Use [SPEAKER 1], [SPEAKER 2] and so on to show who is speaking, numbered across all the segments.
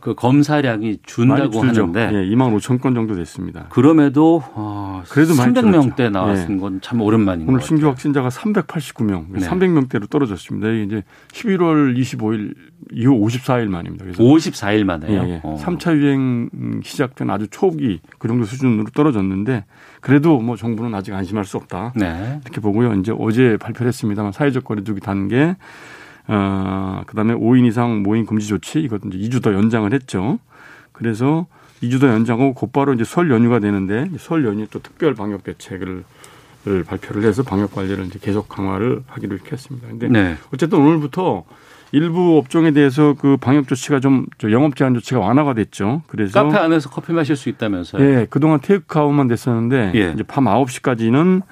[SPEAKER 1] 그 검사량이 준다고 하는데
[SPEAKER 2] 예, 2만 5천 건 정도 됐습니다.
[SPEAKER 1] 그럼에도 어,
[SPEAKER 2] 그래도 많이
[SPEAKER 1] 300명대
[SPEAKER 2] 줄었죠.
[SPEAKER 1] 나왔은
[SPEAKER 2] 예.
[SPEAKER 1] 건참 오랜만인
[SPEAKER 2] 오늘
[SPEAKER 1] 것
[SPEAKER 2] 신규. 확진자가 389명,
[SPEAKER 1] 네.
[SPEAKER 2] 300명대로 떨어졌습니다. 이게 이제 11월 25일 이후 54일 만입니다. 그래서
[SPEAKER 1] 54일 만에요.
[SPEAKER 2] 예, 예.
[SPEAKER 1] 어.
[SPEAKER 2] 3차 유행 시작된 아주 초기 그 정도 수준으로 떨어졌는데 그래도 뭐 정부는 아직 안심할 수 없다.
[SPEAKER 1] 네.
[SPEAKER 2] 이렇게 보고요. 이제 어제 발표를 했습니다만 사회적 거리두기 단계, 어, 그 다음에 5인 이상 모임 금지 조치 이것도 이제 2주 더 연장을 했죠. 그래서 2주 더 연장하고 곧바로 이제 설 연휴가 되는데 설 연휴 또 특별 방역 대책을 을 발표를 해서 방역 관리를 이제 계속 강화를 하기로 이렇게 했습니다. 근데
[SPEAKER 1] 네.
[SPEAKER 2] 어쨌든 오늘부터 일부 업종에 대해서 그 방역 조치가 좀저 영업 제한 조치가 완화가 됐죠. 그래서
[SPEAKER 1] 카페 안에서 커피 마실 수 있다면서요?
[SPEAKER 2] 예, 그동안 테이크아웃만 됐었는데
[SPEAKER 1] 예.
[SPEAKER 2] 이제 밤 9시까지는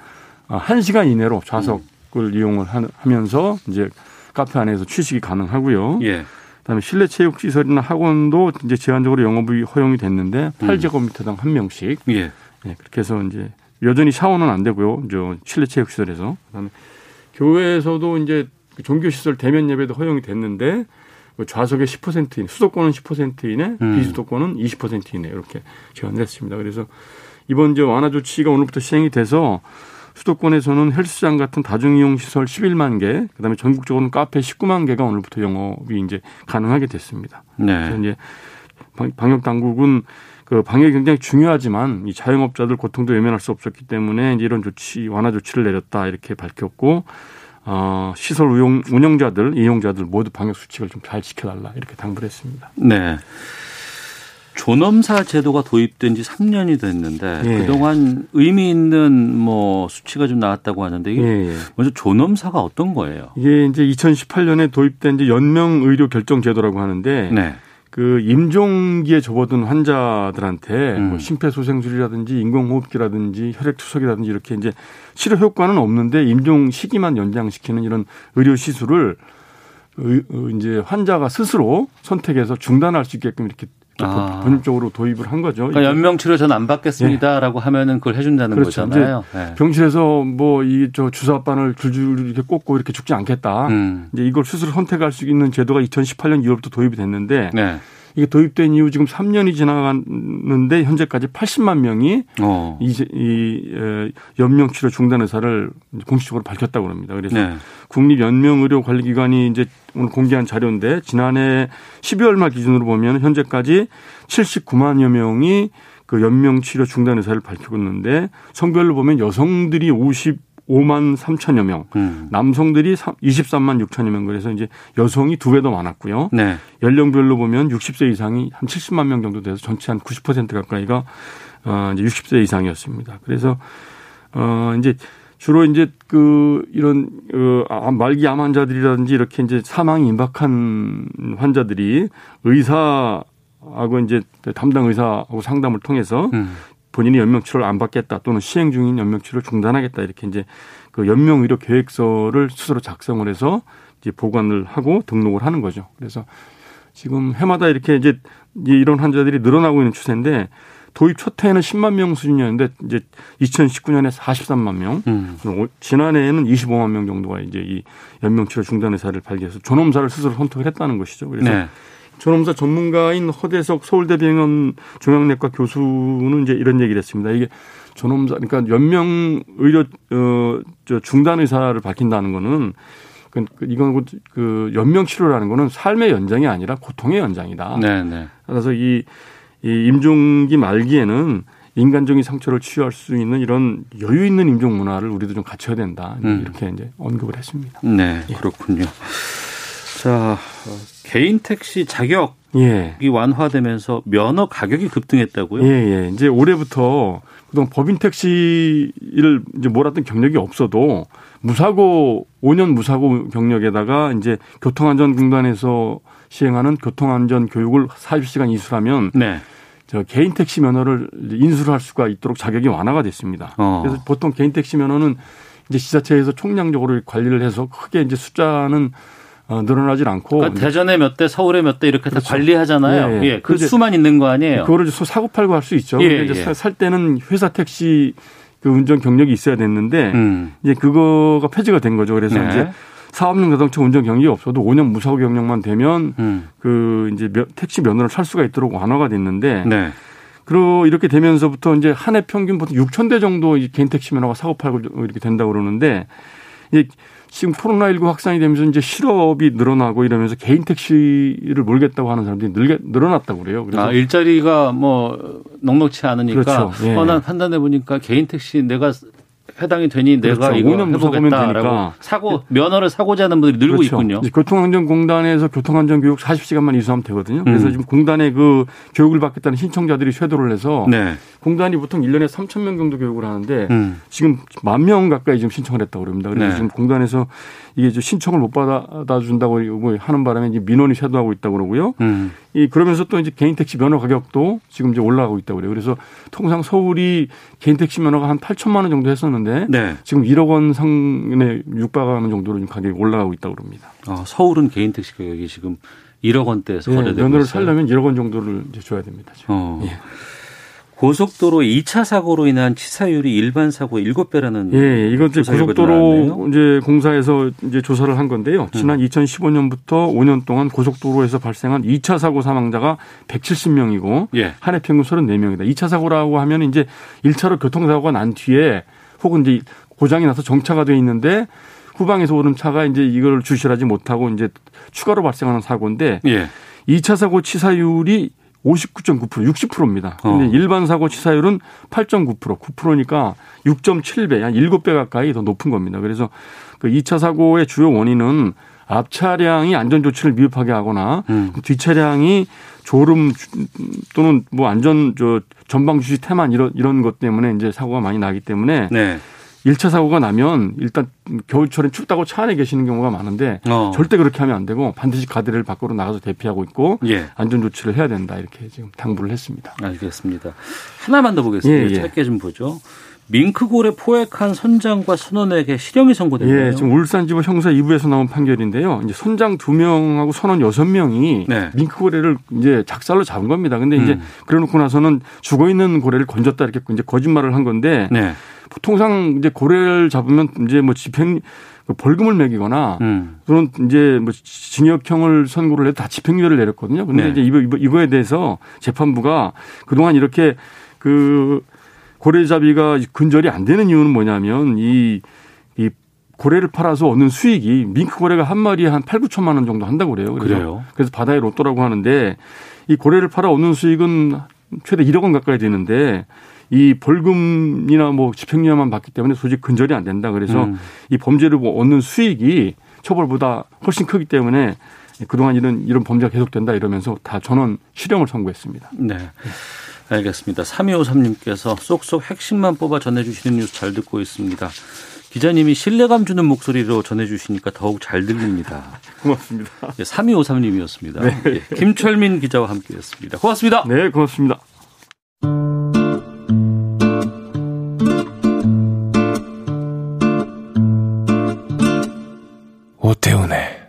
[SPEAKER 2] 1시간 이내로 좌석을 이용을 하- 하면서 이제 카페 안에서 취식이 가능하고요.
[SPEAKER 1] 예.
[SPEAKER 2] 그다음에 실내 체육 시설이나 학원도 이제 제한적으로 영업이 허용이 됐는데
[SPEAKER 1] 음.
[SPEAKER 2] 8제곱미터당 한 명씩.
[SPEAKER 1] 예.
[SPEAKER 2] 예, 그렇게 해서 이제 여전히 샤워는 안 되고요. 저 실내 체육 시설에서. 그다음에 교회에서도 이제 그 종교 시설 대면 예배도 허용이 됐는데 뭐 좌석의 10% 이내, 수도권은 10% 이내,
[SPEAKER 1] 음.
[SPEAKER 2] 비수도권은 20% 이내 이렇게 제한을 했습니다. 그래서 이번 이제 완화 조치가 오늘부터 시행이 돼서 수도권에서는 헬스장 같은 다중이용 시설 11만 개, 그다음에 전국적으로는 카페 19만 개가 오늘부터 영업이 이제 가능하게 됐습니다. 그래서
[SPEAKER 1] 네.
[SPEAKER 2] 이제 방- 방역 당국은 그 방역이 굉장히 중요하지만 이 자영업자들 고통도 외면할 수 없었기 때문에 이제 이런 조치 완화 조치를 내렸다 이렇게 밝혔고 어, 시설 운영, 운영자들 이용자들 모두 방역 수칙을 좀 잘 지켜달라 이렇게 당부를 했습니다.
[SPEAKER 1] 네. 존엄사 제도가 도입된 지 3년이 됐는데
[SPEAKER 2] 예.
[SPEAKER 1] 그동안 의미 있는 뭐 수치가 좀 나왔다고 하는데 이게
[SPEAKER 2] 예, 예.
[SPEAKER 1] 먼저 존엄사가 어떤 거예요?
[SPEAKER 2] 이게 이제 2018년에 도입된 이제 연명 의료 결정 제도라고 하는데
[SPEAKER 1] 네.
[SPEAKER 2] 그 임종기에 접어든 환자들한테
[SPEAKER 1] 음.
[SPEAKER 2] 뭐 심폐소생술이라든지 인공호흡기라든지 혈액투석이라든지 이렇게 이제 치료 효과는 없는데 임종 시기만 연장시키는 이런 의료 시술을 이제 환자가 스스로 선택해서 중단할 수 있게끔 이렇게
[SPEAKER 1] 아.
[SPEAKER 2] 본격적으로 도입을 한 거죠.
[SPEAKER 1] 그러니까 연명 치료 전 안 받겠습니다라고 하면은 그걸 해준다는
[SPEAKER 2] 예. 그렇죠.
[SPEAKER 1] 거잖아요. 네.
[SPEAKER 2] 병실에서 뭐 이 저 주사바늘 줄줄 이렇게 꽂고 이렇게 죽지 않겠다.
[SPEAKER 1] 음.
[SPEAKER 2] 이제 이걸 스스로 선택할 수 있는 제도가 2018년 2월부터 도입이 됐는데
[SPEAKER 1] 네.
[SPEAKER 2] 이게 도입된 이후 지금 3년이 지나갔는데 현재까지 80만 명이
[SPEAKER 1] 어.
[SPEAKER 2] 이, 이 에, 연명 치료 중단 의사를 공식적으로 밝혔다고 합니다. 그래서
[SPEAKER 1] 네.
[SPEAKER 2] 국립 연명 의료 관리 기관이 이제 오늘 공개한 자료인데 지난해 12월 말 기준으로 보면 현재까지 79만여 명이 그 연명 치료 중단 의사를 밝히고 있는데 성별로 보면 여성들이 55만 3천여 명,
[SPEAKER 1] 음.
[SPEAKER 2] 남성들이 23만 6천여 명 그래서 이제 여성이 두 배 더 많았고요.
[SPEAKER 1] 네.
[SPEAKER 2] 연령별로 보면 60세 이상이 한 70만 명 정도 돼서 전체 한 90% 가까이가 어 이제 60세 이상이었습니다. 그래서 어 이제 주로 이제 그 이런 어 아, 말기 암 환자들이라든지 이렇게 이제 사망이 임박한 환자들이 의사 하고 이제 담당 의사하고 상담을 통해서
[SPEAKER 1] 음.
[SPEAKER 2] 본인이 연명 치료를 안 받겠다 또는 시행 중인 연명 치료를 중단하겠다 이렇게 이제 그 연명 의료 계획서를 스스로 작성을 해서 이제 보관을 하고 등록을 하는 거죠. 그래서 지금 해마다 이렇게 이제 이런 환자들이 늘어나고 있는 추세인데 도입 첫 해에는 10만 명 수준이었는데 이제 2019년에 43만 명,
[SPEAKER 1] 음.
[SPEAKER 2] 올- 지난해에는 25만 명 정도가 이제 이 연명 치료 중단 의사를 발견해서 존엄사를 스스로 선택을 했다는 것이죠. 그래서
[SPEAKER 1] 네.
[SPEAKER 2] 존엄사 전문가인 허대석 서울대병원 종양내과 교수는 이제 이런 얘기를 했습니다. 이게 존엄사 그러니까 연명 의료 어저 중단 의사를 밝힌다는 거는 그, 그 이건 그 연명 치료라는 거는 삶의 연장이 아니라 고통의 연장이다.
[SPEAKER 1] 네, 네.
[SPEAKER 2] 그래서 이, 이 임종기 말기에는 인간적인 상처를 치유할 수 있는 이런 여유 있는 임종 문화를 우리도 좀 갖춰야 된다.
[SPEAKER 1] 음.
[SPEAKER 2] 이렇게 이제 언급을 했습니다.
[SPEAKER 1] 네, 그렇군요. 자, 어, 개인 택시 자격이
[SPEAKER 2] 예.
[SPEAKER 1] 완화되면서 면허 가격이 급등했다고요?
[SPEAKER 2] 예, 예. 이제 올해부터 그동안 법인 택시를 이제 몰았던 경력이 없어도 무사고 5년 무사고 경력에다가 이제 교통안전공단에서 시행하는 교통안전 교육을 40시간 이수하면
[SPEAKER 1] 네.
[SPEAKER 2] 저 개인 택시 면허를 인수를 할 수가 있도록 자격이 완화가 됐습니다.
[SPEAKER 1] 어.
[SPEAKER 2] 그래서 보통 개인 택시 면허는 이제 지자체에서 총량적으로 관리를 해서 크게 이제 숫자는 어, 늘어나질 않고
[SPEAKER 1] 그러니까 대전에 몇 대, 서울에 몇 대 이렇게
[SPEAKER 2] 그렇죠.
[SPEAKER 1] 다 관리하잖아요.
[SPEAKER 2] 예,
[SPEAKER 1] 예,
[SPEAKER 2] 예.
[SPEAKER 1] 그 수만 있는 거 아니에요?
[SPEAKER 2] 그거를 이제 사고 팔고 할 수 있죠.
[SPEAKER 1] 예,
[SPEAKER 2] 근데 이제
[SPEAKER 1] 예.
[SPEAKER 2] 사- 살 때는 회사 택시 그 운전 경력이 있어야 됐는데
[SPEAKER 1] 음.
[SPEAKER 2] 이제 그거가 폐지가 된 거죠. 그래서
[SPEAKER 1] 네.
[SPEAKER 2] 이제 사업용 자동차 운전 경력이 없어도 5년 무사고 경력만 되면
[SPEAKER 1] 음.
[SPEAKER 2] 그 이제 면- 택시 면허를 살 수가 있도록 완화가 됐는데
[SPEAKER 1] 네.
[SPEAKER 2] 그리고 이렇게 되면서부터 이제 한 해 평균 보통 6천 대 정도 이 개인 택시 면허가 사고 팔고 이렇게 된다고 그러는데 이제 지금 코로나19 확산이 되면서 이제 실업이 늘어나고 이러면서 개인 택시를 몰겠다고 하는 사람들이 늘게, 늘어났다고 그래요. 그래서
[SPEAKER 1] 아, 일자리가 뭐 넉넉치 않으니까
[SPEAKER 2] 그렇죠. 예.
[SPEAKER 1] 어, 난 판단해 보니까 개인 택시 내가 해당이 되니 내가
[SPEAKER 2] 그렇죠.
[SPEAKER 1] 이거
[SPEAKER 2] 5년 무사고면
[SPEAKER 1] 해보겠다라고
[SPEAKER 2] 되니까.
[SPEAKER 1] 사고 면허를 사고자 하는 분들이 늘고
[SPEAKER 2] 그렇죠.
[SPEAKER 1] 있군요.
[SPEAKER 2] 교통안전공단에서 교통안전교육 40시간만 이수하면 되거든요. 그래서
[SPEAKER 1] 음.
[SPEAKER 2] 지금 공단에 그 교육을 받겠다는 신청자들이 쇄도를 해서
[SPEAKER 1] 네.
[SPEAKER 2] 공단이 보통 1년에 3천 명 정도 교육을 하는데
[SPEAKER 1] 음.
[SPEAKER 2] 지금 만 명 가까이 지금 신청을 했다고 그럽니다. 그래서
[SPEAKER 1] 네.
[SPEAKER 2] 지금 공단에서 이게 신청을 못 받아 준다고 하는 바람에 민원이 쇄도하고 있다고 그러고요.
[SPEAKER 1] 음.
[SPEAKER 2] 이 그러면서 또 이제 개인 택시 면허 가격도 지금 이제 올라가고 있다고 그래요. 그래서 통상 서울이 개인 택시 면허가 한 8천만 원 정도 했었는데
[SPEAKER 1] 네.
[SPEAKER 2] 지금 1억 원 상에 육박하는 정도로 지금 가격이 올라가고 있다고 그럽니다.
[SPEAKER 1] 어, 서울은 개인 택시 가격이 지금 1억 원대에서
[SPEAKER 2] 예,
[SPEAKER 1] 거래되고
[SPEAKER 2] 면허를. 살려면 1억 원 정도를 이제 줘야 됩니다. 지금.
[SPEAKER 1] 어.
[SPEAKER 2] 예.
[SPEAKER 1] 고속도로 2차 사고로 인한 치사율이 일반 사고 7배라는
[SPEAKER 2] 예, 이건 이제 고속도로. 이제 공사에서 이제 조사를 한 건데요. 지난
[SPEAKER 1] 음.
[SPEAKER 2] 2015년부터 5년 동안 고속도로에서 발생한 2차 사고 사망자가 170명이고
[SPEAKER 1] 예.
[SPEAKER 2] 한해 평균 34명이다. 2차 사고라고 하면 이제 1차로 교통사고가 난 뒤에 혹은 이제 고장이 나서 정차가 돼 있는데 후방에서 오는 차가 이제 이걸 주시하지 못하고 이제 추가로 발생하는 사고인데
[SPEAKER 1] 예.
[SPEAKER 2] 2차 사고 치사율이 59.9% 60%입니다. 근데
[SPEAKER 1] 어.
[SPEAKER 2] 일반 사고 치사율은 8.9% 9%니까 6.7배 한 7배 가까이 더 높은 겁니다. 그래서 그 2차 사고의 주요 원인은 앞 차량이 안전 조치를 미흡하게 하거나
[SPEAKER 1] 음.
[SPEAKER 2] 뒷 차량이 졸음 또는 뭐 안전 저 전방 주시 태만 이런 이런 것 때문에 이제 사고가 많이 나기 때문에
[SPEAKER 1] 네.
[SPEAKER 2] 1차 사고가 나면 일단 겨울철엔 춥다고 차 안에 계시는 경우가 많은데
[SPEAKER 1] 어.
[SPEAKER 2] 절대 그렇게 하면 안 되고 반드시 가드레일 밖으로 나가서 대피하고 있고
[SPEAKER 1] 예.
[SPEAKER 2] 안전 조치를 해야 된다 이렇게 지금 당부를 했습니다.
[SPEAKER 1] 알겠습니다. 하나만 더 보겠습니다.
[SPEAKER 2] 예, 예.
[SPEAKER 1] 짧게 좀 보죠. 밍크골에 포획한 선장과 선원에게 실형이 선고됐네요.
[SPEAKER 2] 예, 지금 울산지법 형사 2부에서 나온 판결인데요. 이제 선장 두 명하고 선원 여섯 명이
[SPEAKER 1] 네.
[SPEAKER 2] 밍크 고래를 이제 작살로 잡은 겁니다. 근데 이제
[SPEAKER 1] 음.
[SPEAKER 2] 그래 놓고 나서는 죽어 있는 고래를 건졌다 이렇게 이제 거짓말을 한 건데
[SPEAKER 1] 네.
[SPEAKER 2] 통상 이제 고래를 잡으면 이제 뭐 집행 그 벌금을 매기거나
[SPEAKER 1] 음.
[SPEAKER 2] 또는 이제 뭐 징역형을 선고를 해도 다 집행유예를 내렸거든요. 근데
[SPEAKER 1] 네.
[SPEAKER 2] 이제 이거, 이거, 이거에 대해서 재판부가 그동안 이렇게 그 고래잡이가 근절이 안 되는 이유는 뭐냐면 이, 이 고래를 팔아서 얻는 수익이 밍크 고래가 한 마리에 한 8, 9천만 원 정도 한다고 그래요. 그래서,
[SPEAKER 1] 그래요?
[SPEAKER 2] 그래서 바다의 로또라고 하는데 이 고래를 팔아 얻는 수익은 최대 1억 원 가까이 되는데 이 벌금이나 뭐 집행유예만 받기 때문에 도저히 근절이 안 된다. 그래서
[SPEAKER 1] 음.
[SPEAKER 2] 이 범죄를 뭐 얻는 수익이 처벌보다 훨씬 크기 때문에 그동안 이런 이런 범죄가 계속된다 이러면서 다 전원 실형을 선고했습니다.
[SPEAKER 1] 네. 알겠습니다. 3253님께서 쏙쏙 핵심만 뽑아 전해주시는 뉴스 잘 듣고 있습니다. 기자님이 신뢰감 주는 목소리로 전해주시니까 더욱 잘 들립니다.
[SPEAKER 2] 고맙습니다.
[SPEAKER 1] 예, 3253님이었습니다. 예, 김철민 기자와 함께했습니다. 고맙습니다.
[SPEAKER 2] 네, 고맙습니다.
[SPEAKER 3] 오태훈의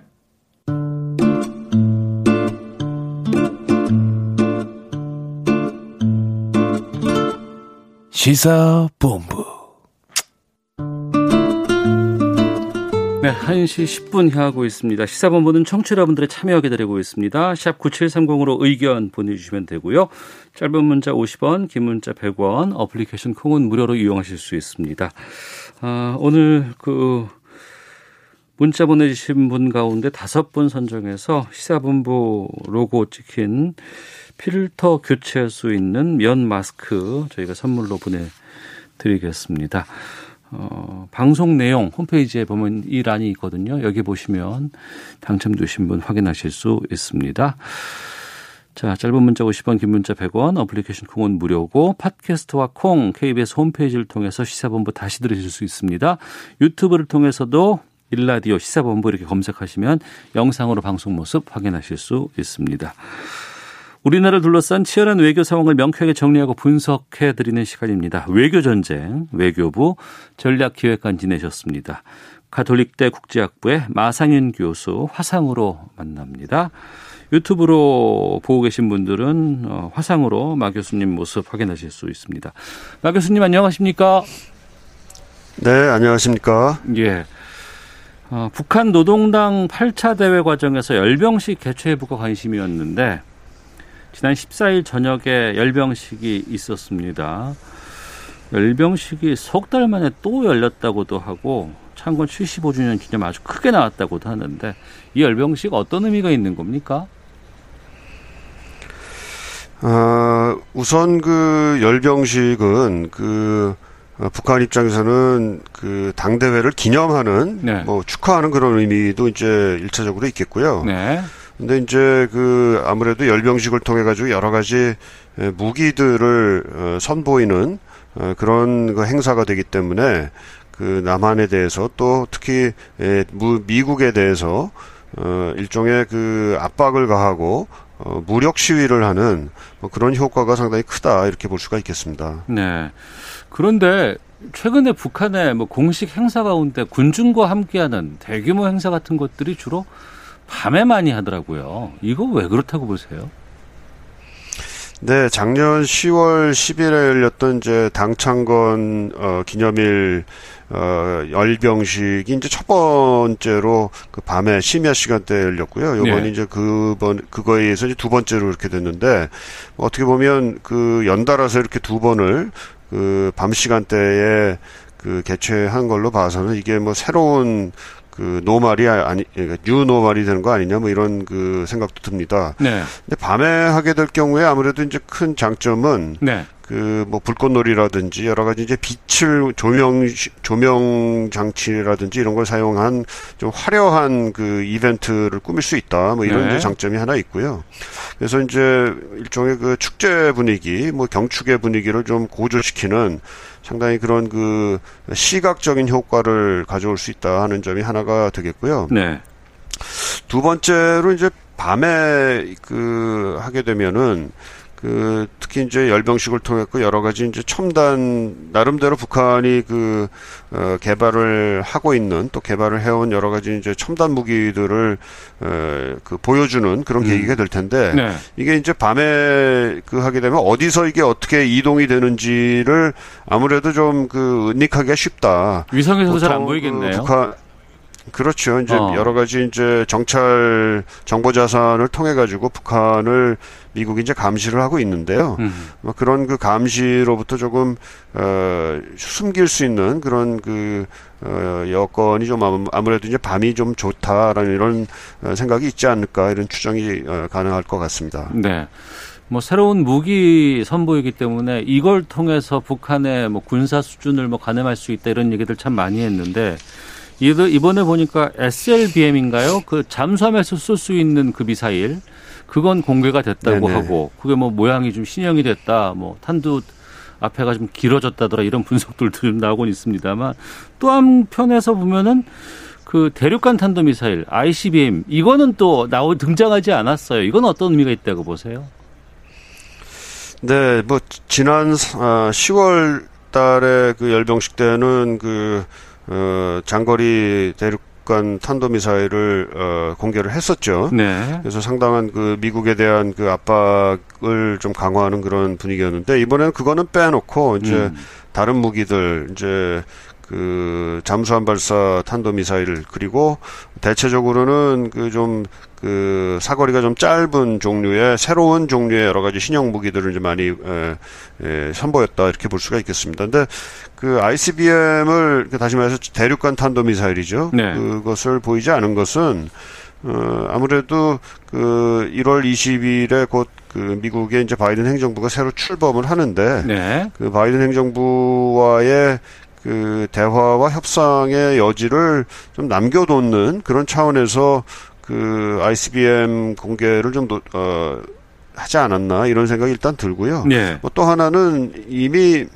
[SPEAKER 3] 시사본부
[SPEAKER 1] 네, 1시 10분 향하고 있습니다. 시사본부는 청취자분들의 참여 기다리고 있습니다. 샵 9730으로 의견 보내주시면 되고요. 짧은 문자 50원, 긴 문자 100원, 어플리케이션 콩은 무료로 이용하실 수 있습니다. 아, 오늘 그 문자 보내주신 분 가운데 다섯 분 선정해서 시사본부 로고 찍힌 필터 교체할 수 있는 면 마스크 저희가 선물로 보내드리겠습니다. 어, 방송 내용 홈페이지에 보면 이 란이 있거든요. 여기 보시면 당첨되신 분 확인하실 수 있습니다. 자, 짧은 문자 50원, 긴 문자 100원, 어플리케이션 콩은 무료고 팟캐스트와 콩 KBS 홈페이지를 통해서 시사본부 다시 들으실 수 있습니다. 유튜브를 통해서도 일라디오 시사본부 이렇게 검색하시면 영상으로 방송 모습 확인하실 수 있습니다. 우리나라를 둘러싼 치열한 외교 상황을 명쾌하게 정리하고 분석해 드리는 시간입니다. 외교 전쟁 외교부 전략기획관 지내셨습니다. 가톨릭대 국제학부의 마상윤 교수 화상으로 만납니다. 유튜브로 보고 계신 분들은 어, 화상으로 마 교수님 모습 확인하실 수 있습니다. 마 교수님 안녕하십니까?
[SPEAKER 4] 네, 안녕하십니까?
[SPEAKER 1] 예. 어, 북한 노동당 8차 대회 과정에서 열병식 개최 여부가 관심이었는데 지난 14일 저녁에 열병식이 있었습니다. 열병식이 석 달 만에 또 열렸다고도 하고 창건 75주년 기념 아주 크게 나왔다고도 하는데 이 열병식 어떤 의미가 있는 겁니까?
[SPEAKER 4] 어, 우선 그 열병식은 그 어, 북한 입장에서는 그 당대회를 기념하는
[SPEAKER 1] 네.
[SPEAKER 4] 뭐 축하하는 그런 의미도 이제 일차적으로 있겠고요.
[SPEAKER 1] 네.
[SPEAKER 4] 근데 이제 그 아무래도 열병식을 통해 가지고 여러 가지 에, 무기들을 어, 선보이는 어, 그런 그 행사가 되기 때문에 그 남한에 대해서 또 특히 에, 무, 미국에 대해서 어, 일종의 그 압박을 가하고 어, 무력 시위를 하는 뭐 그런 효과가 상당히 크다 이렇게 볼 수가 있겠습니다.
[SPEAKER 1] 네. 그런데 최근에 북한의 뭐 공식 행사 가운데 군중과 함께하는 대규모 행사 같은 것들이 주로 밤에 많이 하더라고요. 이거 왜 그렇다고 보세요?
[SPEAKER 4] 네, 작년 10월 10일에 열렸던 이제 당창건 어, 기념일 어, 열병식이 이제 첫 번째로 그 밤에 심야 시간대에 열렸고요. 요번이
[SPEAKER 1] 네.
[SPEAKER 4] 이제 그번 그거에 의해서 이제 두 번째로 이렇게 됐는데 어떻게 보면 그 연달아서 이렇게 두 번을 그 밤 시간대에 그 개최한 걸로 봐서는 이게 뭐 새로운 그 normal이 아니 그러니까 new normal이 되는 거 아니냐 뭐 이런 그 생각도 듭니다.
[SPEAKER 1] 네.
[SPEAKER 4] 근데 밤에 하게 될 경우에 아무래도 이제 큰 장점은
[SPEAKER 1] 네.
[SPEAKER 4] 그뭐 불꽃놀이라든지 여러 가지 이제 빛을 조명 조명 장치라든지 이런 걸 사용한 좀 화려한 그 이벤트를 꾸밀 수 있다. 뭐 이런
[SPEAKER 1] 네.
[SPEAKER 4] 장점이 하나 있고요. 그래서 이제 일종의 그 축제 분위기, 뭐 경축의 분위기를 좀 고조시키는 상당히 그런 그 시각적인 효과를 가져올 수 있다 하는 점이 하나가 되겠고요.
[SPEAKER 1] 네.
[SPEAKER 4] 두 번째로 이제 밤에 그 하게 되면은 그 특히 이제 열병식을 통했고 여러 가지 이제 첨단 나름대로 북한이 그 어, 개발을 하고 있는 또 개발을 해온 여러 가지 이제 첨단 무기들을 어, 그 보여주는 그런 계기가 될 텐데
[SPEAKER 1] 네.
[SPEAKER 4] 이게 이제 밤에 그 하게 되면 어디서 이게 어떻게 이동이 되는지를 아무래도 좀 그 은닉하기가 쉽다.
[SPEAKER 1] 위성에서 잘 안
[SPEAKER 4] 보통
[SPEAKER 1] 보이겠네요.
[SPEAKER 4] 그 북한 그렇죠. 이제
[SPEAKER 1] 어.
[SPEAKER 4] 여러 가지 이제 정찰 정보 자산을 통해 가지고 북한을 미국이 이제 감시를 하고 있는데요.
[SPEAKER 1] 음.
[SPEAKER 4] 뭐 그런 그 감시로부터 조금 어 숨길 수 있는 그런 그 어, 여건이 좀 아무- 아무래도 이제 밤이 좀 좋다라는 이런 어, 생각이 있지 않을까 이런 추정이 어, 가능할 것 같습니다.
[SPEAKER 1] 네. 뭐 새로운 무기 선보이기 때문에 이걸 통해서 북한의 뭐 군사 수준을 뭐 가늠할 수 있다 이런 얘기들 참 많이 했는데 이번에 보니까 SLBM인가요? 그 잠수함에서 쏠수 있는 그 미사일 그건 공개가 됐다고
[SPEAKER 4] 네네.
[SPEAKER 1] 하고 그게 뭐 모양이 좀 신형이 됐다. 뭐 탄두 앞에가 좀 길어졌다더라 이런 분석들도 좀 나오곤 있습니다만 또 한편에서 보면은 그 대륙간 탄도 미사일 ICBM 이거는 또 나오 등장하지 않았어요. 이건 어떤 의미가 있다고 보세요?
[SPEAKER 4] 네, 뭐 지난 아, 10월 달에 그 열병식 때는 그 어, 장거리 대륙간 탄도 미사일을 어, 공개를 했었죠.
[SPEAKER 1] 네.
[SPEAKER 4] 그래서 상당한 그 미국에 대한 그 압박을 좀 강화하는 그런 분위기였는데 이번에는 그거는 빼놓고 이제
[SPEAKER 1] 음.
[SPEAKER 4] 다른 무기들 이제 그 잠수함 발사 탄도 미사일 그리고 대체적으로는 그좀그 사거리가 좀 짧은 종류의 새로운 종류의 여러 가지 신형 무기들을 이제 많이 에, 에, 선보였다 이렇게 볼 수가 있겠습니다. 근데 그 ICBM을 다시 말해서 대륙간 탄도 미사일이죠.
[SPEAKER 1] 네.
[SPEAKER 4] 그것을 보이지 않은 것은 어, 아무래도 그 1월 20일에 곧 그 미국의 이제 바이든 행정부가 새로 출범을 하는데
[SPEAKER 1] 네.
[SPEAKER 4] 그 바이든 행정부와의 그 대화와 협상의 여지를 좀 남겨놓는 그런 차원에서 그 ICBM 공개를 좀 노- 어, 하지 않았나 이런 생각이 일단 들고요.
[SPEAKER 1] 네.
[SPEAKER 4] 뭐 또 하나는 이미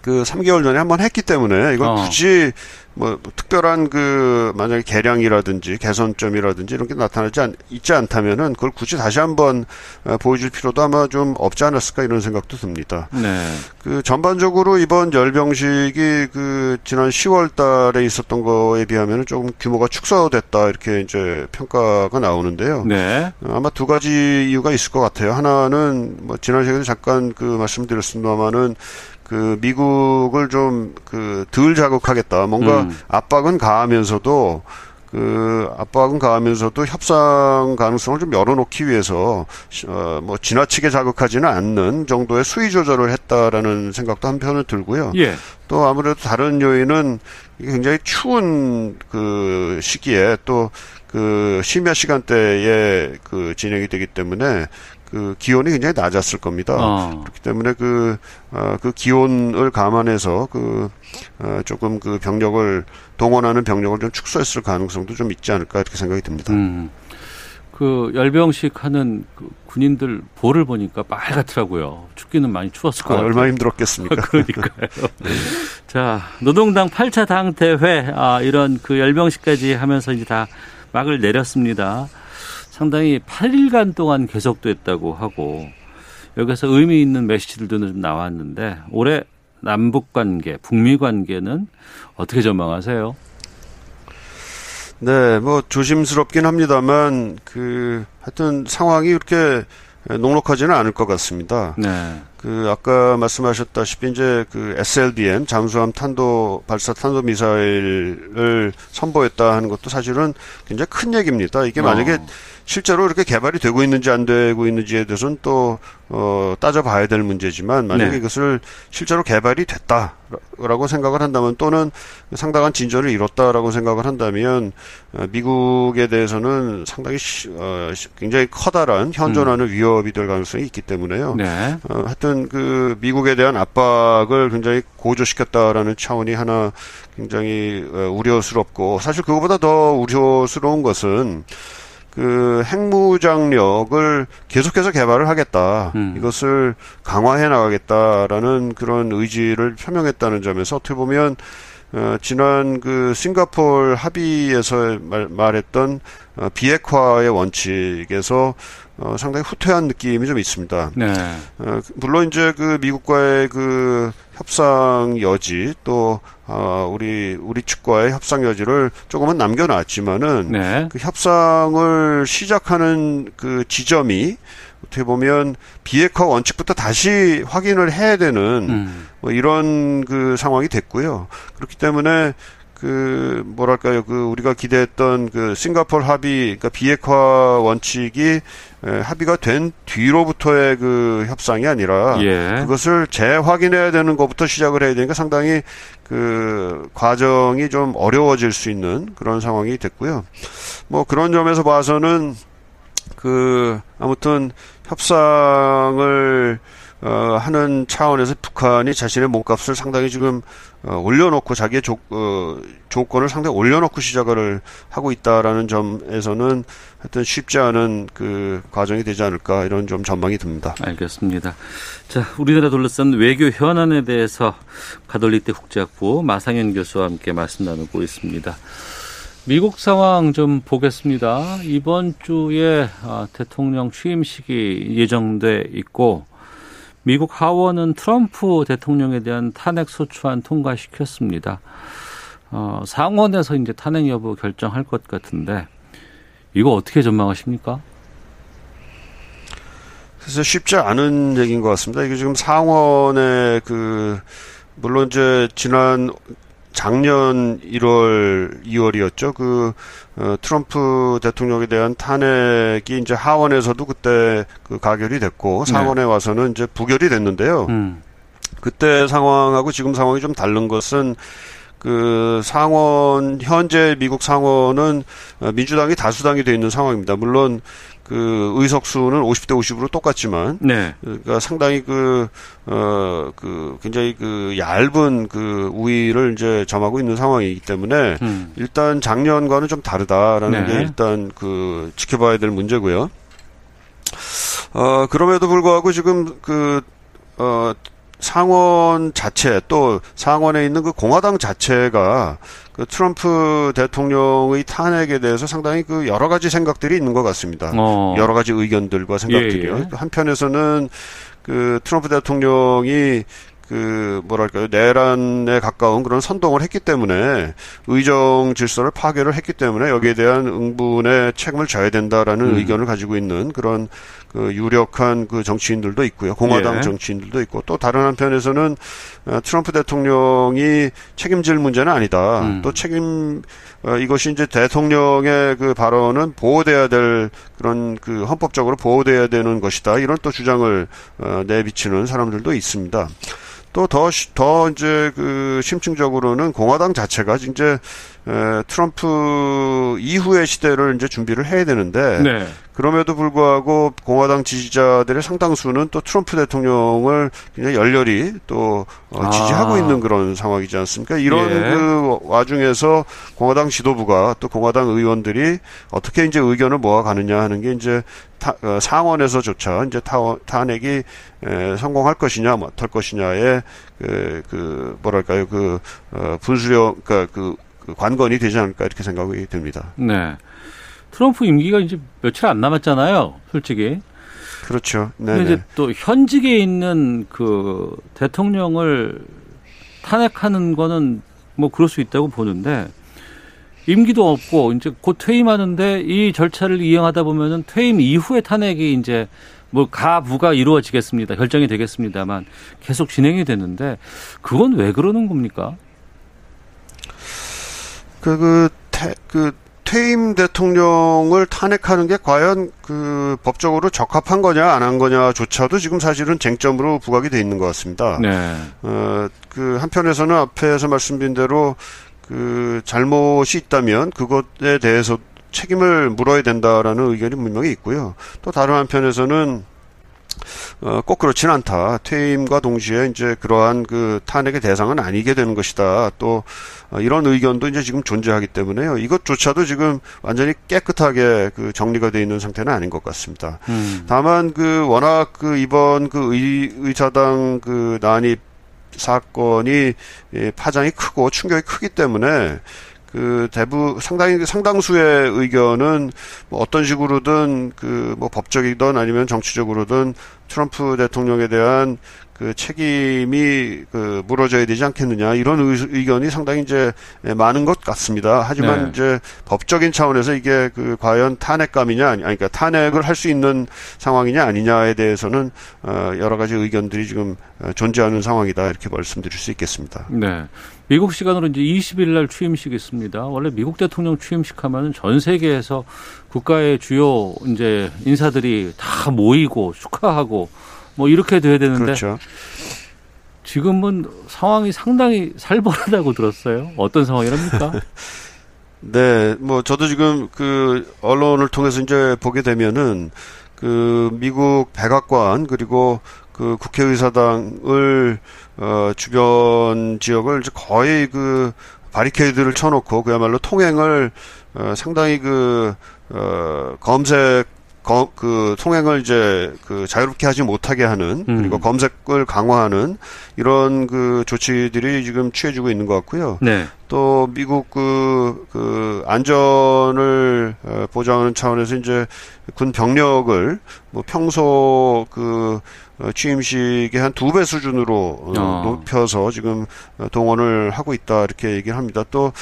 [SPEAKER 4] 그 3개월 전에 한번 했기 때문에 이걸
[SPEAKER 1] 어.
[SPEAKER 4] 굳이 뭐 특별한 그 만약에 개량이라든지 개선점이라든지 이런 게 나타나지 않, 있지 않다면은 그걸 굳이 다시 한번 어, 보여줄 필요도 아마 좀 없지 않았을까 이런 생각도 듭니다.
[SPEAKER 1] 네.
[SPEAKER 4] 그 전반적으로 이번 열병식이 그 지난 10월 달에 있었던 거에 비하면은 조금 규모가 축소됐다 이렇게 이제 평가가 나오는데요.
[SPEAKER 1] 네.
[SPEAKER 4] 어, 아마 두 가지 이유가 있을 것 같아요. 하나는 뭐 지난 시간에 잠깐 그 말씀드렸습니다만은 그 미국을 좀 그 덜 자극하겠다. 뭔가
[SPEAKER 1] 음.
[SPEAKER 4] 압박은 가하면서도 그 압박은 가하면서도 협상 가능성을 좀 열어놓기 위해서 어뭐 지나치게 자극하지는 않는 정도의 수위 조절을 했다라는 생각도 한편은 들고요.
[SPEAKER 1] 예.
[SPEAKER 4] 또 아무래도 다른 요인은 굉장히 추운 그 시기에 또그 심야 시간대에 그 진행이 되기 때문에 그 기온이 굉장히 낮았을 겁니다.
[SPEAKER 1] 어.
[SPEAKER 4] 그렇기 때문에 그, 어, 그 기온을 감안해서 그, 어, 조금 그 병력을, 동원하는 병력을 좀 축소했을 가능성도 좀 있지 않을까 이렇게 생각이 듭니다.
[SPEAKER 1] 음. 그 열병식 하는 그 군인들 볼을 보니까 빨갛더라고요. 춥기는 많이 추웠을 것
[SPEAKER 4] 아,
[SPEAKER 1] 같아요.
[SPEAKER 4] 얼마나 힘들었겠습니까?
[SPEAKER 1] 그러니까요. 자, 노동당 8차 당대회, 아, 이런 그 열병식까지 하면서 이제 다 막을 내렸습니다. 상당히 8일간 동안 계속됐다고 하고, 여기서 의미 있는 메시지들도 좀 나왔는데, 올해 남북 관계, 북미 관계는 어떻게 전망하세요?
[SPEAKER 4] 네, 뭐 조심스럽긴 합니다만 그 하여튼 상황이 그렇게 녹록하지는 않을 것 같습니다.
[SPEAKER 1] 네.
[SPEAKER 4] 그 아까 말씀하셨다시피 이제 그 SLBM 잠수함 탄도 발사 탄도 미사일을 선보였다 하는 것도 사실은 굉장히 큰 얘기입니다. 이게 만약에
[SPEAKER 1] 어.
[SPEAKER 4] 실제로 이렇게 개발이 되고 있는지 안 되고 있는지에 대해서는 또 어, 따져봐야 될 문제지만 만약에
[SPEAKER 1] 네.
[SPEAKER 4] 이것을 실제로 개발이 됐다라고 생각을 한다면 또는 상당한 진전을 이뤘다라고 생각을 한다면 어, 미국에 대해서는 상당히 시- 어, 시- 굉장히 커다란 현존하는 위협이 될 가능성이 있기 때문에요.
[SPEAKER 1] 음. 네.
[SPEAKER 4] 어, 하여튼 그 미국에 대한 압박을 굉장히 고조시켰다라는 차원이 하나 굉장히 어, 우려스럽고 사실 그거보다 더 우려스러운 것은 그 핵무장력을 계속해서 개발을 하겠다.
[SPEAKER 1] 음.
[SPEAKER 4] 이것을 강화해 나가겠다라는 그런 의지를 표명했다는 점에서 어떻게 보면 어, 지난 그 싱가폴 합의에서 말, 말했던 어, 비핵화의 원칙에서 어, 상당히 후퇴한 느낌이 좀 있습니다.
[SPEAKER 1] 네.
[SPEAKER 4] 어, 물론 이제 그 미국과의 그 협상 여지 또 어, 우리 우리 측과의 협상 여지를 조금은 남겨놨지만은
[SPEAKER 1] 네.
[SPEAKER 4] 그 협상을 시작하는 그 지점이 어떻게 보면 비핵화 원칙부터 다시 확인을 해야 되는
[SPEAKER 1] 음.
[SPEAKER 4] 뭐 이런 그 상황이 됐고요. 그렇기 때문에 그 뭐랄까요 그 우리가 기대했던 그 싱가폴 합의 그러니까 비핵화 원칙이 에, 합의가 된 뒤로부터의 그 협상이 아니라
[SPEAKER 1] 예.
[SPEAKER 4] 그것을 재확인해야 되는 것부터 시작을 해야 되니까 상당히 그 과정이 좀 어려워질 수 있는 그런 상황이 됐고요. 뭐 그런 점에서 봐서는 그 아무튼 협상을 어, 하는 차원에서 북한이 자신의 몸값을 상당히 지금 어, 올려놓고 자기의 조, 어, 조건을 상당히 올려놓고 시작을 하고 있다라는 점에서는 하여튼 쉽지 않은 그 과정이 되지 않을까 이런 좀 전망이 듭니다.
[SPEAKER 1] 알겠습니다. 자, 우리나라 둘러싼 외교 현안에 대해서 가톨릭대 국제학부 마상현 교수와 함께 말씀 나누고 있습니다. 미국 상황 좀 보겠습니다. 이번 주에 아, 대통령 취임식이 예정돼 있고 미국 하원은 트럼프 대통령에 대한 탄핵 소추안 통과시켰습니다. 어, 상원에서 이제 탄핵 여부 결정할 것 같은데 이거 어떻게 전망하십니까?
[SPEAKER 4] 그래서 쉽지 않은 얘기인 것 같습니다. 이게 지금 상원의 그 물론 이제 지난 작년 1월, 2월이었죠. 그 어, 트럼프 대통령에 대한 탄핵이 이제 하원에서도 그때 그 가결이 됐고
[SPEAKER 1] 네.
[SPEAKER 4] 상원에 와서는 이제 부결이 됐는데요.
[SPEAKER 1] 음.
[SPEAKER 4] 그때 상황하고 지금 상황이 좀 다른 것은 그 상원 현재 미국 상원은 어, 민주당이 다수당이 돼 있는 상황입니다. 물론 그 의석 수는 50대 50으로 똑같지만
[SPEAKER 1] 네.
[SPEAKER 4] 그러니까 상당히 그, 어, 그, 굉장히 그 얇은 그 우위를 이제 점하고 있는 상황이기 때문에
[SPEAKER 1] 음.
[SPEAKER 4] 일단 작년과는 좀 다르다라는
[SPEAKER 1] 네.
[SPEAKER 4] 게 일단 그 지켜봐야 될 문제고요. 어, 그럼에도 불구하고 지금 그, 어, 상원 자체 또 상원에 있는 그 공화당 자체가 그 트럼프 대통령의 탄핵에 대해서 상당히 그 여러 가지 생각들이 있는 것 같습니다.
[SPEAKER 1] 어.
[SPEAKER 4] 여러 가지 의견들과 생각들이요.
[SPEAKER 1] 예, 예.
[SPEAKER 4] 한편에서는 그 트럼프 대통령이 그 뭐랄까요 내란에 가까운 그런 선동을 했기 때문에 의정 질서를 파괴를 했기 때문에 여기에 대한 응분의 책임을 져야 된다라는
[SPEAKER 1] 음.
[SPEAKER 4] 의견을 가지고 있는 그런 그 유력한 그 정치인들도 있고요 공화당
[SPEAKER 1] 예.
[SPEAKER 4] 정치인들도 있고 또 다른 한편에서는 어, 트럼프 대통령이 책임질 문제는 아니다
[SPEAKER 1] 음.
[SPEAKER 4] 또 책임 어, 이것이 이제 대통령의 그 발언은 보호돼야 될 그런 그 헌법적으로 보호돼야 되는 것이다 이런 또 주장을 어, 내비치는 사람들도 있습니다. 또더더 이제 그 심층적으로는 공화당 자체가 이제 에, 트럼프 이후의 시대를 이제 준비를 해야 되는데
[SPEAKER 1] 네.
[SPEAKER 4] 그럼에도 불구하고 공화당 지지자들의 상당수는 또 트럼프 대통령을 굉장히 열렬히 또 어,
[SPEAKER 1] 아.
[SPEAKER 4] 지지하고 있는 그런 상황이지 않습니까? 이런
[SPEAKER 1] 예.
[SPEAKER 4] 그 와중에서 공화당 지도부가 또 공화당 의원들이 어떻게 이제 의견을 모아가느냐 하는 게 이제 타, 어, 상원에서조차 이제 타원, 탄핵이 에, 성공할 것이냐 못할 것이냐의 그, 그 뭐랄까요 그 어, 분수령 그러니까 그, 그 관건이 되지 않을까 이렇게 생각이 듭니다.
[SPEAKER 1] 네. 트럼프 임기가 이제 며칠 안 남았잖아요. 솔직히.
[SPEAKER 4] 그렇죠. 네.
[SPEAKER 1] 이제 또 현직에 있는 그 대통령을 탄핵하는 거는 뭐 그럴 수 있다고 보는데 임기도 없고 이제 곧 퇴임하는데 이 절차를 이행하다 보면은 퇴임 이후에 탄핵이 이제 뭐 가부가 이루어지겠습니다. 결정이 되겠습니다만 계속 진행이 되는데 그건 왜 그러는 겁니까?
[SPEAKER 4] 그, 그, 태, 그, 퇴임 대통령을 탄핵하는 게 과연 그 법적으로 적합한 거냐 안 한 거냐조차도 지금 사실은 쟁점으로 부각이 돼 있는 것 같습니다.
[SPEAKER 1] 네.
[SPEAKER 4] 어, 그 한편에서는 앞에서 말씀드린 대로 그 잘못이 있다면 그것에 대해서 책임을 물어야 된다라는 의견이 분명히 있고요. 또 다른 한편에서는 어, 꼭 그렇지는 않다. 퇴임과 동시에 이제 그러한 그 탄핵의 대상은 아니게 되는 것이다. 또 어, 이런 의견도 이제 지금 존재하기 때문에요. 이것조차도 지금 완전히 깨끗하게 그 정리가 돼 있는 상태는 아닌 것 같습니다.
[SPEAKER 1] 음.
[SPEAKER 4] 다만 그 워낙 그 이번 그 의, 의사당 그 난입 사건이 예, 파장이 크고 충격이 크기 때문에 그 대부 상당히 상당수의 의견은 뭐 어떤 식으로든 그 뭐 법적이든 아니면 정치적으로든 트럼프 대통령에 대한 그 책임이 그 물어져야 되지 않겠느냐 이런 의, 의견이 상당히 이제 많은 것 같습니다. 하지만
[SPEAKER 1] 네.
[SPEAKER 4] 이제 법적인 차원에서 이게 그 과연 탄핵감이냐 아니 그러니까 탄핵을 할 수 있는 상황이냐 아니냐에 대해서는 어 여러 가지 의견들이 지금 어, 존재하는 상황이다 이렇게 말씀드릴 수 있겠습니다.
[SPEAKER 1] 네. 미국 시간으로 이제 20일 날 취임식 있습니다. 원래 미국 대통령 취임식 하면은 전 세계에서 국가의 주요 이제 인사들이 다 모이고 축하하고 뭐 이렇게 돼야 되는데
[SPEAKER 4] 그렇죠.
[SPEAKER 1] 지금은 상황이 상당히 살벌하다고 들었어요. 어떤 상황이랍니까?
[SPEAKER 4] 네, 뭐 저도 지금 그 언론을 통해서 이제 보게 되면은 그 미국 백악관 그리고 그 국회의사당을 어 주변 지역을 거의 그 바리케이드를 쳐놓고 그야말로 통행을 어 상당히 그 어 검색 거, 그 통행을 이제 그 자유롭게 하지 못하게 하는
[SPEAKER 1] 음.
[SPEAKER 4] 그리고 검색을 강화하는 이런 그 조치들이 지금 취해지고 있는 것 같고요.
[SPEAKER 1] 네.
[SPEAKER 4] 또 미국 그, 그 안전을 어, 보장하는 차원에서 이제 군 병력을 뭐 평소 그 어, 취임식의 한 두 배 수준으로 어,
[SPEAKER 1] 어.
[SPEAKER 4] 높여서 지금 어, 동원을 하고 있다 이렇게 얘기를 합니다. 또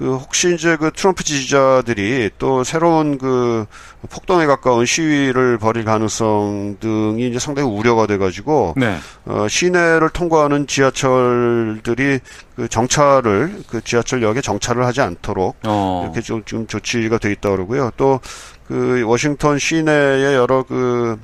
[SPEAKER 4] 그 혹시 이제 그 트럼프 지지자들이 또 새로운 그 폭동에 가까운 시위를 벌일 가능성 등이 이제 상당히 우려가 돼가지고
[SPEAKER 1] 네.
[SPEAKER 4] 어, 시내를 통과하는 지하철들이 그 정차를 그 지하철역에 정차를 하지 않도록
[SPEAKER 1] 어.
[SPEAKER 4] 이렇게 좀 지금 조치가 돼 있다 그러고요. 또 그 워싱턴 시내의 여러 그,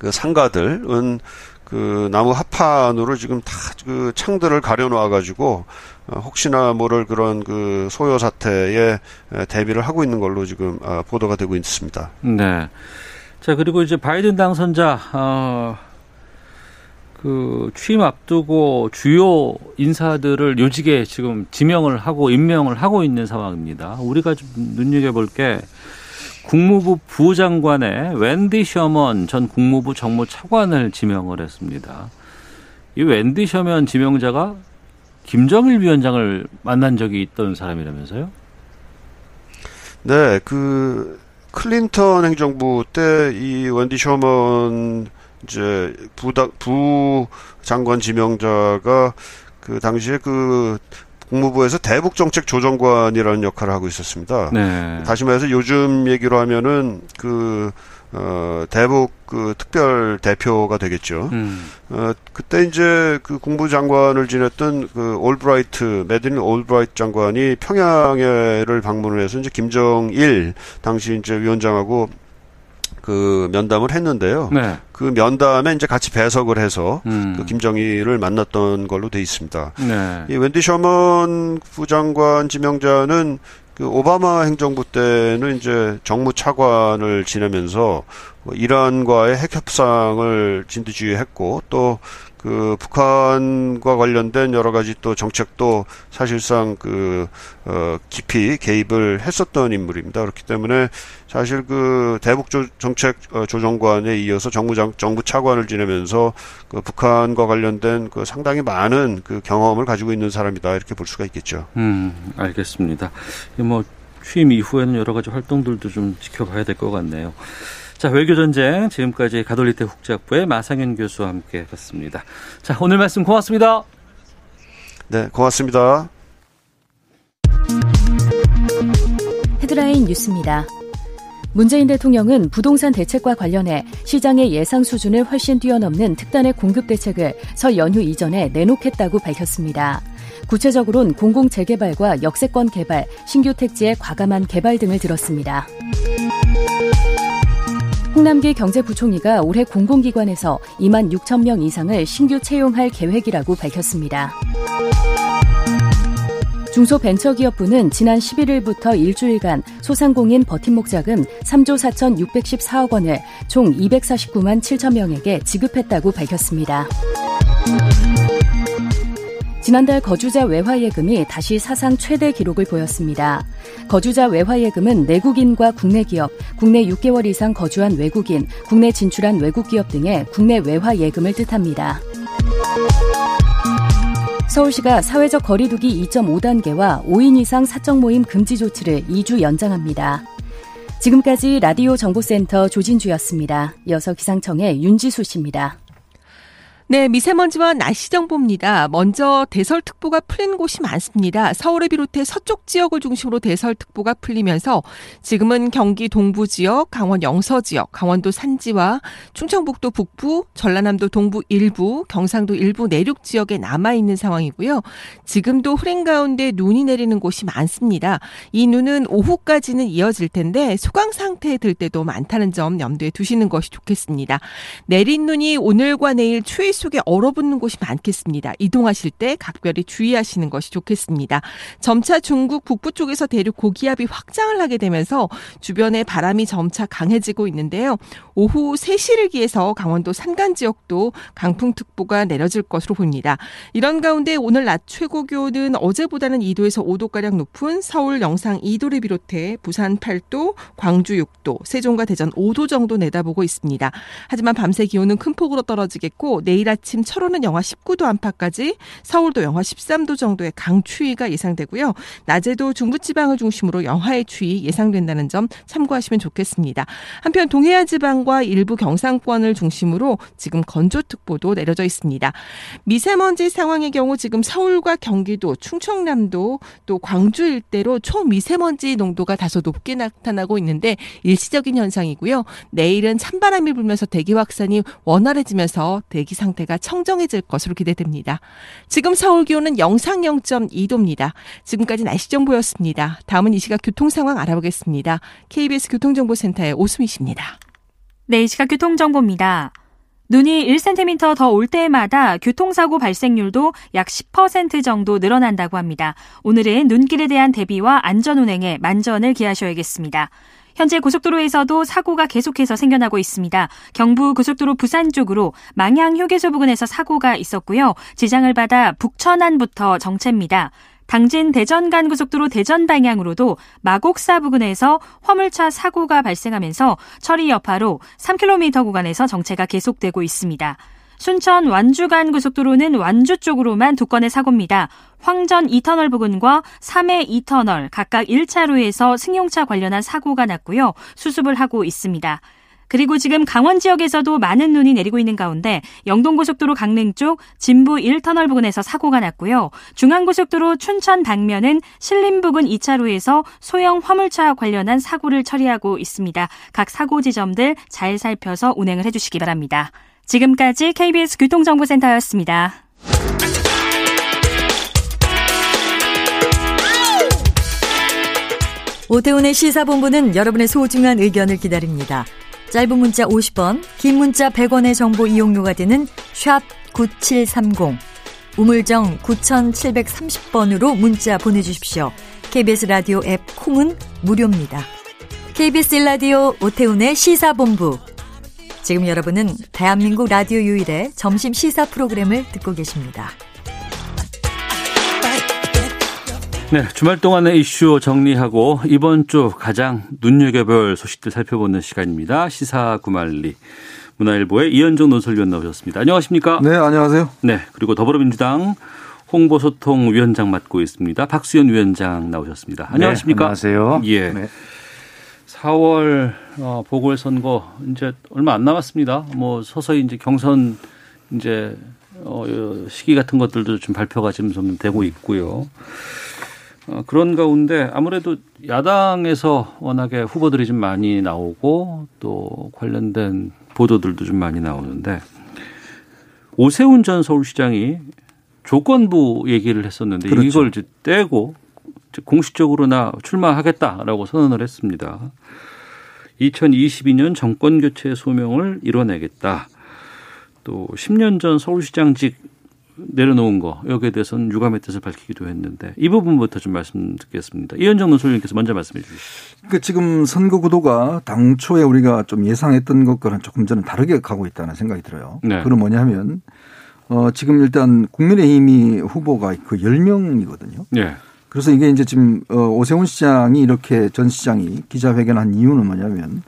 [SPEAKER 4] 그 상가들은 그 나무 합판으로 지금 다 그 창들을 가려놓아 가지고 어, 혹시나 모를 그런 그 소요 사태에 에, 대비를 하고 있는 걸로 지금 아, 보도가 되고 있습니다.
[SPEAKER 1] 네. 자, 그리고 이제 바이든 당선자, 어, 그 취임 앞두고 주요 인사들을 요직에 지금 지명을 하고 임명을 하고 있는 상황입니다. 우리가 좀 눈여겨볼 게 국무부 부장관에 웬디 셔먼 전 국무부 정무 차관을 지명을 했습니다. 이 웬디 셔먼 지명자가 김정일 위원장을 만난 적이 있던 사람이라면서요?
[SPEAKER 4] 네, 그 클린턴 행정부 때이 wen디 셔먼 이제 부다, 부장관 지명자가 그 당시에 그 국무부에서 대북 정책 조정관이라는 역할을 하고 있었습니다.
[SPEAKER 1] 네.
[SPEAKER 4] 다시 말해서 요즘 얘기로 하면은 그 어, 대북 그 특별 대표가 되겠죠.
[SPEAKER 1] 음.
[SPEAKER 4] 어, 그때 이제 그 국무장관을 지냈던 그 올브라이트, 매들린 올브라이트 장관이 평양에를 방문을 해서 이제 김정일 당시 이제 위원장하고 그 면담을 했는데요.
[SPEAKER 1] 네.
[SPEAKER 4] 그 면담에 이제 같이 배석을 해서
[SPEAKER 1] 음.
[SPEAKER 4] 그 김정일을 만났던 걸로 돼 있습니다.
[SPEAKER 1] 네.
[SPEAKER 4] 이 웬디 셔먼 부장관 지명자는 그 오바마 행정부 때는 이제 정무 차관을 지내면서 뭐 이란과의 핵 협상을 진두지휘했고 또 그 북한과 관련된 여러 가지 또 정책도 사실상 그 어, 깊이 개입을 했었던 인물입니다. 그렇기 때문에 사실 그 대북 조, 정책 어, 조정관에 이어서 정무장 정부 차관을 지내면서 그 북한과 관련된 그 상당히 많은 그 경험을 가지고 있는 사람이다 이렇게 볼 수가 있겠죠.
[SPEAKER 1] 음, 알겠습니다. 이뭐 취임 이후에는 여러 가지 활동들도 좀 지켜봐야 될 것 같네요. 자, 외교전쟁 지금까지 가톨리대 국제학부의 마상현 교수와 함께 봤습니다. 자, 오늘 말씀 고맙습니다.
[SPEAKER 4] 네, 고맙습니다.
[SPEAKER 5] 헤드라인 뉴스입니다. 문재인 대통령은 부동산 대책과 관련해 시장의 예상 수준을 훨씬 뛰어넘는 특단의 공급 대책을 설 연휴 이전에 내놓겠다고 밝혔습니다. 구체적으로는 공공재개발과 역세권 개발, 신규 택지의 과감한 개발 등을 들었습니다. 홍남기 경제부총리가 올해 공공기관에서 2만 6천 명 이상을 신규 채용할 계획이라고 밝혔습니다. 중소벤처기업부는 지난 11일부터 일주일간 소상공인 버팀목 자금 3조 4,614억 원을 총 249만 7천 명에게 지급했다고 밝혔습니다. 지난달 거주자 외화예금이 다시 사상 최대 기록을 보였습니다. 거주자 외화예금은 내국인과 국내 기업, 국내 6개월 이상 거주한 외국인, 국내 진출한 외국 기업 등의 국내 외화예금을 뜻합니다. 서울시가 사회적 거리두기 2.5단계와 5인 이상 사적 모임 금지 조치를 2주 연장합니다. 지금까지 라디오 정보센터 조진주였습니다. 이어서 기상청의 윤지수 씨입니다.
[SPEAKER 6] 네, 미세먼지와 날씨 정보입니다. 먼저 대설특보가 풀린 곳이 많습니다. 서울을 비롯해 서쪽 지역을 중심으로 대설특보가 풀리면서 지금은 경기 동부 지역, 강원 영서 지역, 강원도 산지와 충청북도 북부, 전라남도 동부 일부, 경상도 일부 내륙 지역에 남아 있는 상황이고요. 지금도 흐린 가운데 눈이 내리는 곳이 많습니다. 이 눈은 오후까지는 이어질 텐데 소강 상태에 들 때도 많다는 점 염두에 두시는 것이 좋겠습니다. 내린 눈이 오늘과 내일 추위 속에 얼어붙는 곳이 많겠습니다. 이동하실 때 각별히 주의하시는 것이 좋겠습니다. 점차 중국 북부 쪽에서 대륙 고기압이 확장을 하게 되면서 주변에 바람이 점차 강해지고 있는데요. 오후 3시를 기해서 강원도 산간 지역도 강풍특보가 내려질 것으로 보입니다. 이런 가운데 오늘 낮 최고 기온은 어제보다는 2도에서 5도가량 높은 서울 영상 2도를 비롯해 부산 8도, 광주 6도, 세종과 대전 5도 정도 내다보고 있습니다. 하지만 밤새 기온은 큰 폭으로 떨어지겠고 내일 아침 철원은 영하 19도 안팎까지, 서울도 영하 13도 정도의 강추위가 예상되고요. 낮에도 중부지방을 중심으로 영하의 추위 예상된다는 점 참고하시면 좋겠습니다. 한편 동해안 지방과 일부 경상권을 중심으로 지금 건조특보도 내려져 있습니다. 미세먼지 상황의 경우 지금 서울과 경기도, 충청남도 또 광주 일대로 초미세먼지 농도가 다소 높게 나타나고 있는데 일시적인 현상이고요. 내일은 찬바람이 불면서 대기 확산이 원활해지면서 대기 상태가 청정해질 것으로 기대됩니다. 지금 서울 기온은 영상 0.2도입니다. 지금까지 날씨 정보였습니다. 다음은 이 시각 교통 상황 알아보겠습니다. KBS 교통정보센터의 오수미 씨입니다.
[SPEAKER 7] 네, 이 시각 교통정보입니다. 눈이 1cm 더 올 때마다 교통사고 발생률도 약 10% 정도 늘어난다고 합니다. 오늘은 눈길에 대한 대비와 안전운행에 만전을 기하셔야겠습니다. 현재 고속도로에서도 사고가 계속해서 생겨나고 있습니다. 경부 고속도로 부산 쪽으로 망양 휴게소 부근에서 사고가 있었고요. 지장을 받아 북천안부터 정체입니다. 당진 대전 간 고속도로 대전 방향으로도 마곡사 부근에서 화물차 사고가 발생하면서 처리 여파로 3km 구간에서 정체가 계속되고 있습니다. 순천 완주 간 고속도로는 완주 쪽으로만 두 건의 사고입니다. 황전 2터널 부근과 3회 2터널 각각 1차로에서 승용차 관련한 사고가 났고요. 수습을 하고 있습니다. 그리고 지금 강원 지역에서도 많은 눈이 내리고 있는 가운데 영동고속도로 강릉 쪽 진부 1터널 부근에서 사고가 났고요. 중앙고속도로 춘천 방면은 신림 부근 2차로에서 소형 화물차 관련한 사고를 처리하고 있습니다. 각 사고 지점들 잘 살펴서 운행을 해주시기 바랍니다. 지금까지 KBS 교통정보센터였습니다.
[SPEAKER 8] 오태훈의 시사본부는 여러분의 소중한 의견을 기다립니다. 짧은 문자 50원, 긴 문자 100원의 정보 이용료가 되는 샵 9730, 우물정 9730번으로 문자 보내주십시오. KBS 라디오 앱 콩은 무료입니다. KBS 라디오 오태훈의 시사본부. 지금 여러분은 대한민국 라디오 유일의 점심 시사 프로그램을 듣고 계십니다.
[SPEAKER 1] 네, 주말 동안의 이슈 정리하고 이번 주 가장 눈여겨볼 소식들 살펴보는 시간입니다. 시사 구말리. 문화일보의 이현정 논설위원 나오셨습니다. 안녕하십니까?
[SPEAKER 9] 네, 안녕하세요.
[SPEAKER 1] 네, 그리고 더불어민주당 홍보소통위원장 맡고 있습니다. 박수현 위원장 나오셨습니다. 안녕하십니까?
[SPEAKER 9] 네, 안녕하세요.
[SPEAKER 1] 예.
[SPEAKER 9] 네.
[SPEAKER 1] 4월 어, 보궐선거 이제 얼마 안 남았습니다. 뭐 서서히 이제 경선 이제 어, 시기 같은 것들도 좀 발표가 지금 좀 되고 있고요. 어, 그런 가운데 아무래도 야당에서 워낙에 후보들이 좀 많이 나오고 또 관련된 보도들도 좀 많이 나오는데 오세훈 전 서울시장이 조건부 얘기를 했었는데 그렇죠. 이걸 이제 떼고 공식적으로 나 출마하겠다라고 선언을 했습니다. 2022년 정권 교체 소명을 이뤄내겠다. 또 10년 전 서울시장직 내려놓은 거 여기에 대해서는 유감의 뜻을 밝히기도 했는데 이 부분부터 좀 말씀 듣겠습니다. 이현정 논설위원께서 먼저 말씀해 주시죠.
[SPEAKER 9] 그 지금 선거 구도가 당초에 우리가 좀 예상했던 것과는 조금 저는 다르게 가고 있다는 생각이 들어요. 네. 그건 뭐냐면 어 지금 일단 국민의힘이 후보가 그 10명이거든요. 네. 그래서 이게 이제 지금 어 오세훈 시장이 이렇게 전 시장이 기자회견한 이유는 뭐냐면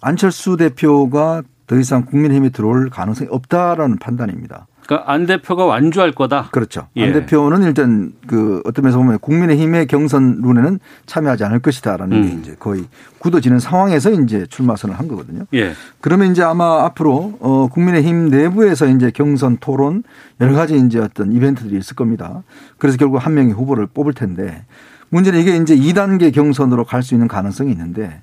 [SPEAKER 9] 안철수 대표가 더 이상 국민의힘에 들어올 가능성이 없다라는 판단입니다.
[SPEAKER 1] 그러니까 안 대표가 완주할 거다.
[SPEAKER 9] 그렇죠. 예. 안 대표는 일단 그 어떤 면에서 보면 국민의힘의 경선 룬에는 참여하지 않을 것이다라는 음. 게 이제 거의 굳어지는 상황에서 이제 출마 선을 한 거거든요. 예. 그러면 이제 아마 앞으로 어 국민의힘 내부에서 이제 경선 토론 여러 가지 이제 어떤 이벤트들이 있을 겁니다. 그래서 결국 한 명의 후보를 뽑을 텐데 문제는 이게 이제 2단계 경선으로 갈 수 있는 가능성이 있는데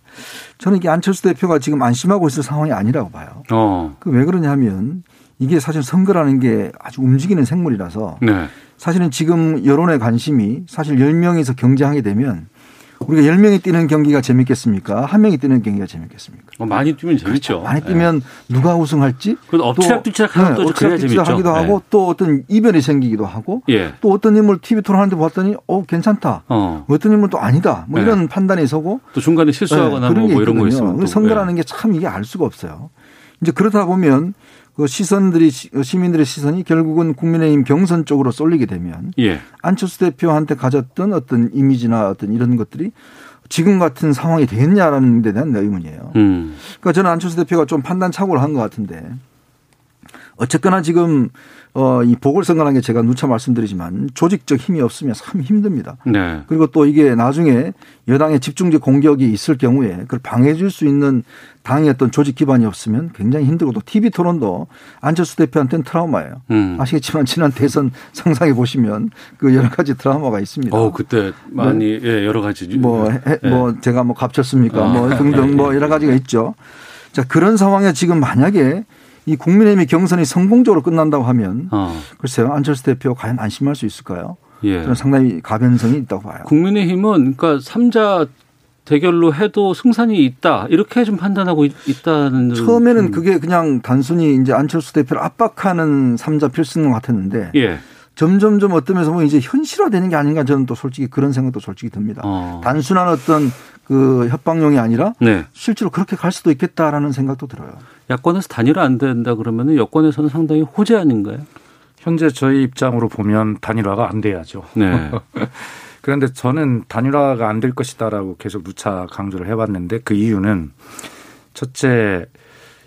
[SPEAKER 9] 저는 이게 안철수 대표가 지금 안심하고 있을 상황이 아니라고 봐요. 어. 그 왜 그러냐 하면 이게 사실 선거라는 게 아주 움직이는 생물이라서 네. 사실은 지금 여론의 관심이 사실 10명에서 경쟁하게 되면 우리가 10명이 뛰는 경기가 재밌겠습니까? 한 명이 뛰는 경기가 재밌겠습니까?
[SPEAKER 1] 어, 많이 뛰면 재밌죠.
[SPEAKER 9] 그렇죠. 많이 뛰면 네. 누가 우승할지
[SPEAKER 1] 또 엎치락뒤치락 하면 네, 또 엎치락뒤치락
[SPEAKER 9] 하기도 네. 하고 또 어떤 이변이 생기기도 하고 예. 또 어떤 인물 TV 토론 하는데 봤더니 어 괜찮다. 어. 떤 인물 또 아니다. 뭐 네. 이런 판단이 서고
[SPEAKER 1] 또 중간에 실수하거나 네, 뭐, 뭐 이런 거 있으면
[SPEAKER 9] 선거라는 게 참 이게 알 수가 없어요. 이제 그러다 보면 그 시선들이 시민들의 시선이 결국은 국민의힘 경선 쪽으로 쏠리게 되면 예. 안철수 대표한테 가졌던 어떤 이미지나 어떤 이런 것들이 지금 같은 상황이 되겠냐라는 데 대한 의문이에요. 음. 그러니까 저는 안철수 대표가 좀 판단 착오를 한 것 같은데 어쨌거나 지금 어, 이 보궐선거라는 게 제가 누차 말씀드리지만 조직적 힘이 없으면 참 힘듭니다. 네. 그리고 또 이게 나중에 여당의 집중적 공격이 있을 경우에 그걸 방해해 줄 수 있는 당의 어떤 조직 기반이 없으면 굉장히 힘들고 또 TV 토론도 안철수 대표한테는 트라우마예요. 음. 아시겠지만 지난 대선 상상해 보시면 그 여러 가지 트라우마가 있습니다.
[SPEAKER 1] 어, 그때 많이 네. 예, 여러 가지
[SPEAKER 9] 뭐, 네. 뭐 제가 뭐 갚쳤습니까? 아. 뭐 등등 뭐 여러 가지가 있죠. 자, 그런 상황에 지금 만약에 이 국민의힘의 경선이 성공적으로 끝난다고 하면 어. 글쎄요 안철수 대표 과연 안심할 수 있을까요? 예. 저는 상당히 가변성이 있다고 봐요.
[SPEAKER 1] 국민의힘은 그러니까 삼자 대결로 해도 승산이 있다 이렇게 좀 판단하고 있, 다는
[SPEAKER 9] 처음에는 음. 그게 그냥 단순히 이제 안철수 대표를 압박하는 삼자 필승 같았는데 예. 점점점 어떤 면에서 보면 이제 현실화되는 게 아닌가 저는 또 솔직히 그런 생각도 솔직히 듭니다. 어. 단순한 어떤 그 협박용이 아니라 네. 실제로 그렇게 갈 수도 있겠다라는 생각도 들어요.
[SPEAKER 1] 야권에서 단일화 안 된다 그러면 여권에서는 상당히 호재 아닌가요?
[SPEAKER 10] 현재 저희 입장으로 보면 단일화가 안 돼야죠. 네. 그런데 저는 단일화가 안 될 것이다라고 계속 누차 강조를 해왔는데 그 이유는 첫째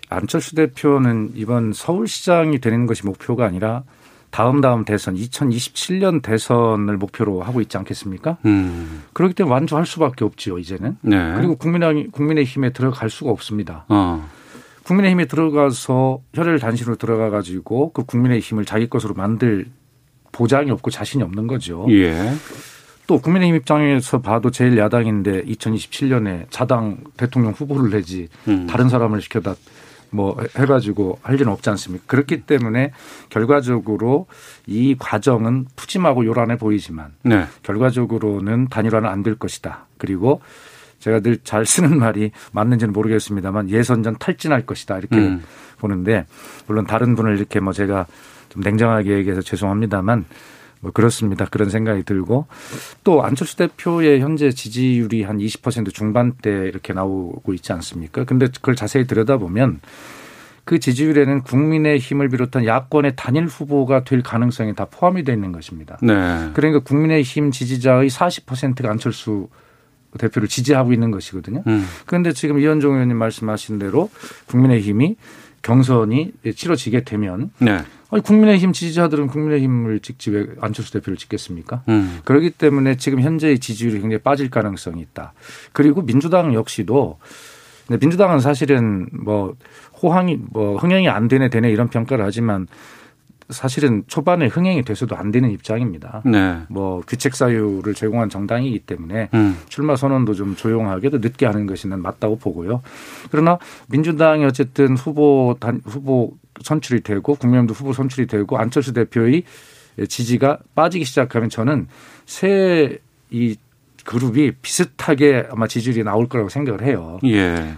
[SPEAKER 10] 안철수 대표는 이번 서울시장이 되는 것이 목표가 아니라 다음 다음 대선 2027년 대선을 목표로 하고 있지 않겠습니까? 음. 그렇기 때문에 완주할 수밖에 없지요 이제는. 네. 그리고 국민의 국민의힘에 들어갈 수가 없습니다. 어. 국민의힘에 들어가서 혈혈 단신으로 들어가 가지고 그 국민의힘을 자기 것으로 만들 보장이 없고 자신이 없는 거죠. 예. 또 국민의힘 입장에서 봐도 제일 야당인데 2027년에 자당 대통령 후보를 내지 음. 다른 사람을 시켜다 뭐 해가지고 할 일은 없지 않습니까? 그렇기 때문에 결과적으로 이 과정은 푸짐하고 요란해 보이지만 네. 결과적으로는 단일화는 안 될 것이다. 그리고 제가 늘 잘 쓰는 말이 맞는지는 모르겠습니다만 예선전 탈진할 것이다 이렇게 음. 보는데 물론 다른 분을 이렇게 뭐 제가 좀 냉정하게 얘기해서 죄송합니다만 뭐 그렇습니다. 그런 생각이 들고 또 안철수 대표의 현재 지지율이 한 20% 중반대 이렇게 나오고 있지 않습니까? 근데 그걸 자세히 들여다보면 그 지지율에는 국민의 힘을 비롯한 야권의 단일 후보가 될 가능성이 다 포함이 되어 있는 것입니다. 네. 그러니까 국민의 힘 지지자의 40%가 안철수 대표를 지지하고 있는 것이거든요. 음. 그런데 지금 이현종 의원님 말씀하신 대로 국민의 힘이 경선이 치러지게 되면 네. 아니, 국민의힘 지지자들은 국민의힘을 찍지 왜 안철수 대표를 찍겠습니까? 음. 그렇기 때문에 지금 현재의 지지율이 굉장히 빠질 가능성이 있다. 그리고 민주당 역시도 민주당은 사실은 뭐 호황이 뭐 흥행이 안 되네 되네 이런 평가를 하지만 사실은 초반에 흥행이 돼서도 안 되는 입장입니다. 네. 뭐 규책 사유를 제공한 정당이기 때문에 음. 출마 선언도 좀 조용하게도 늦게 하는 것이 는 맞다고 보고요. 그러나 민주당이 어쨌든 후보 단 후보 선출이 되고 국민의힘도 후보 선출이 되고 안철수 대표의 지지가 빠지기 시작하면 저는 새이 그룹이 비슷하게 아마 지지율이 나올 거라고 생각을 해요. 예.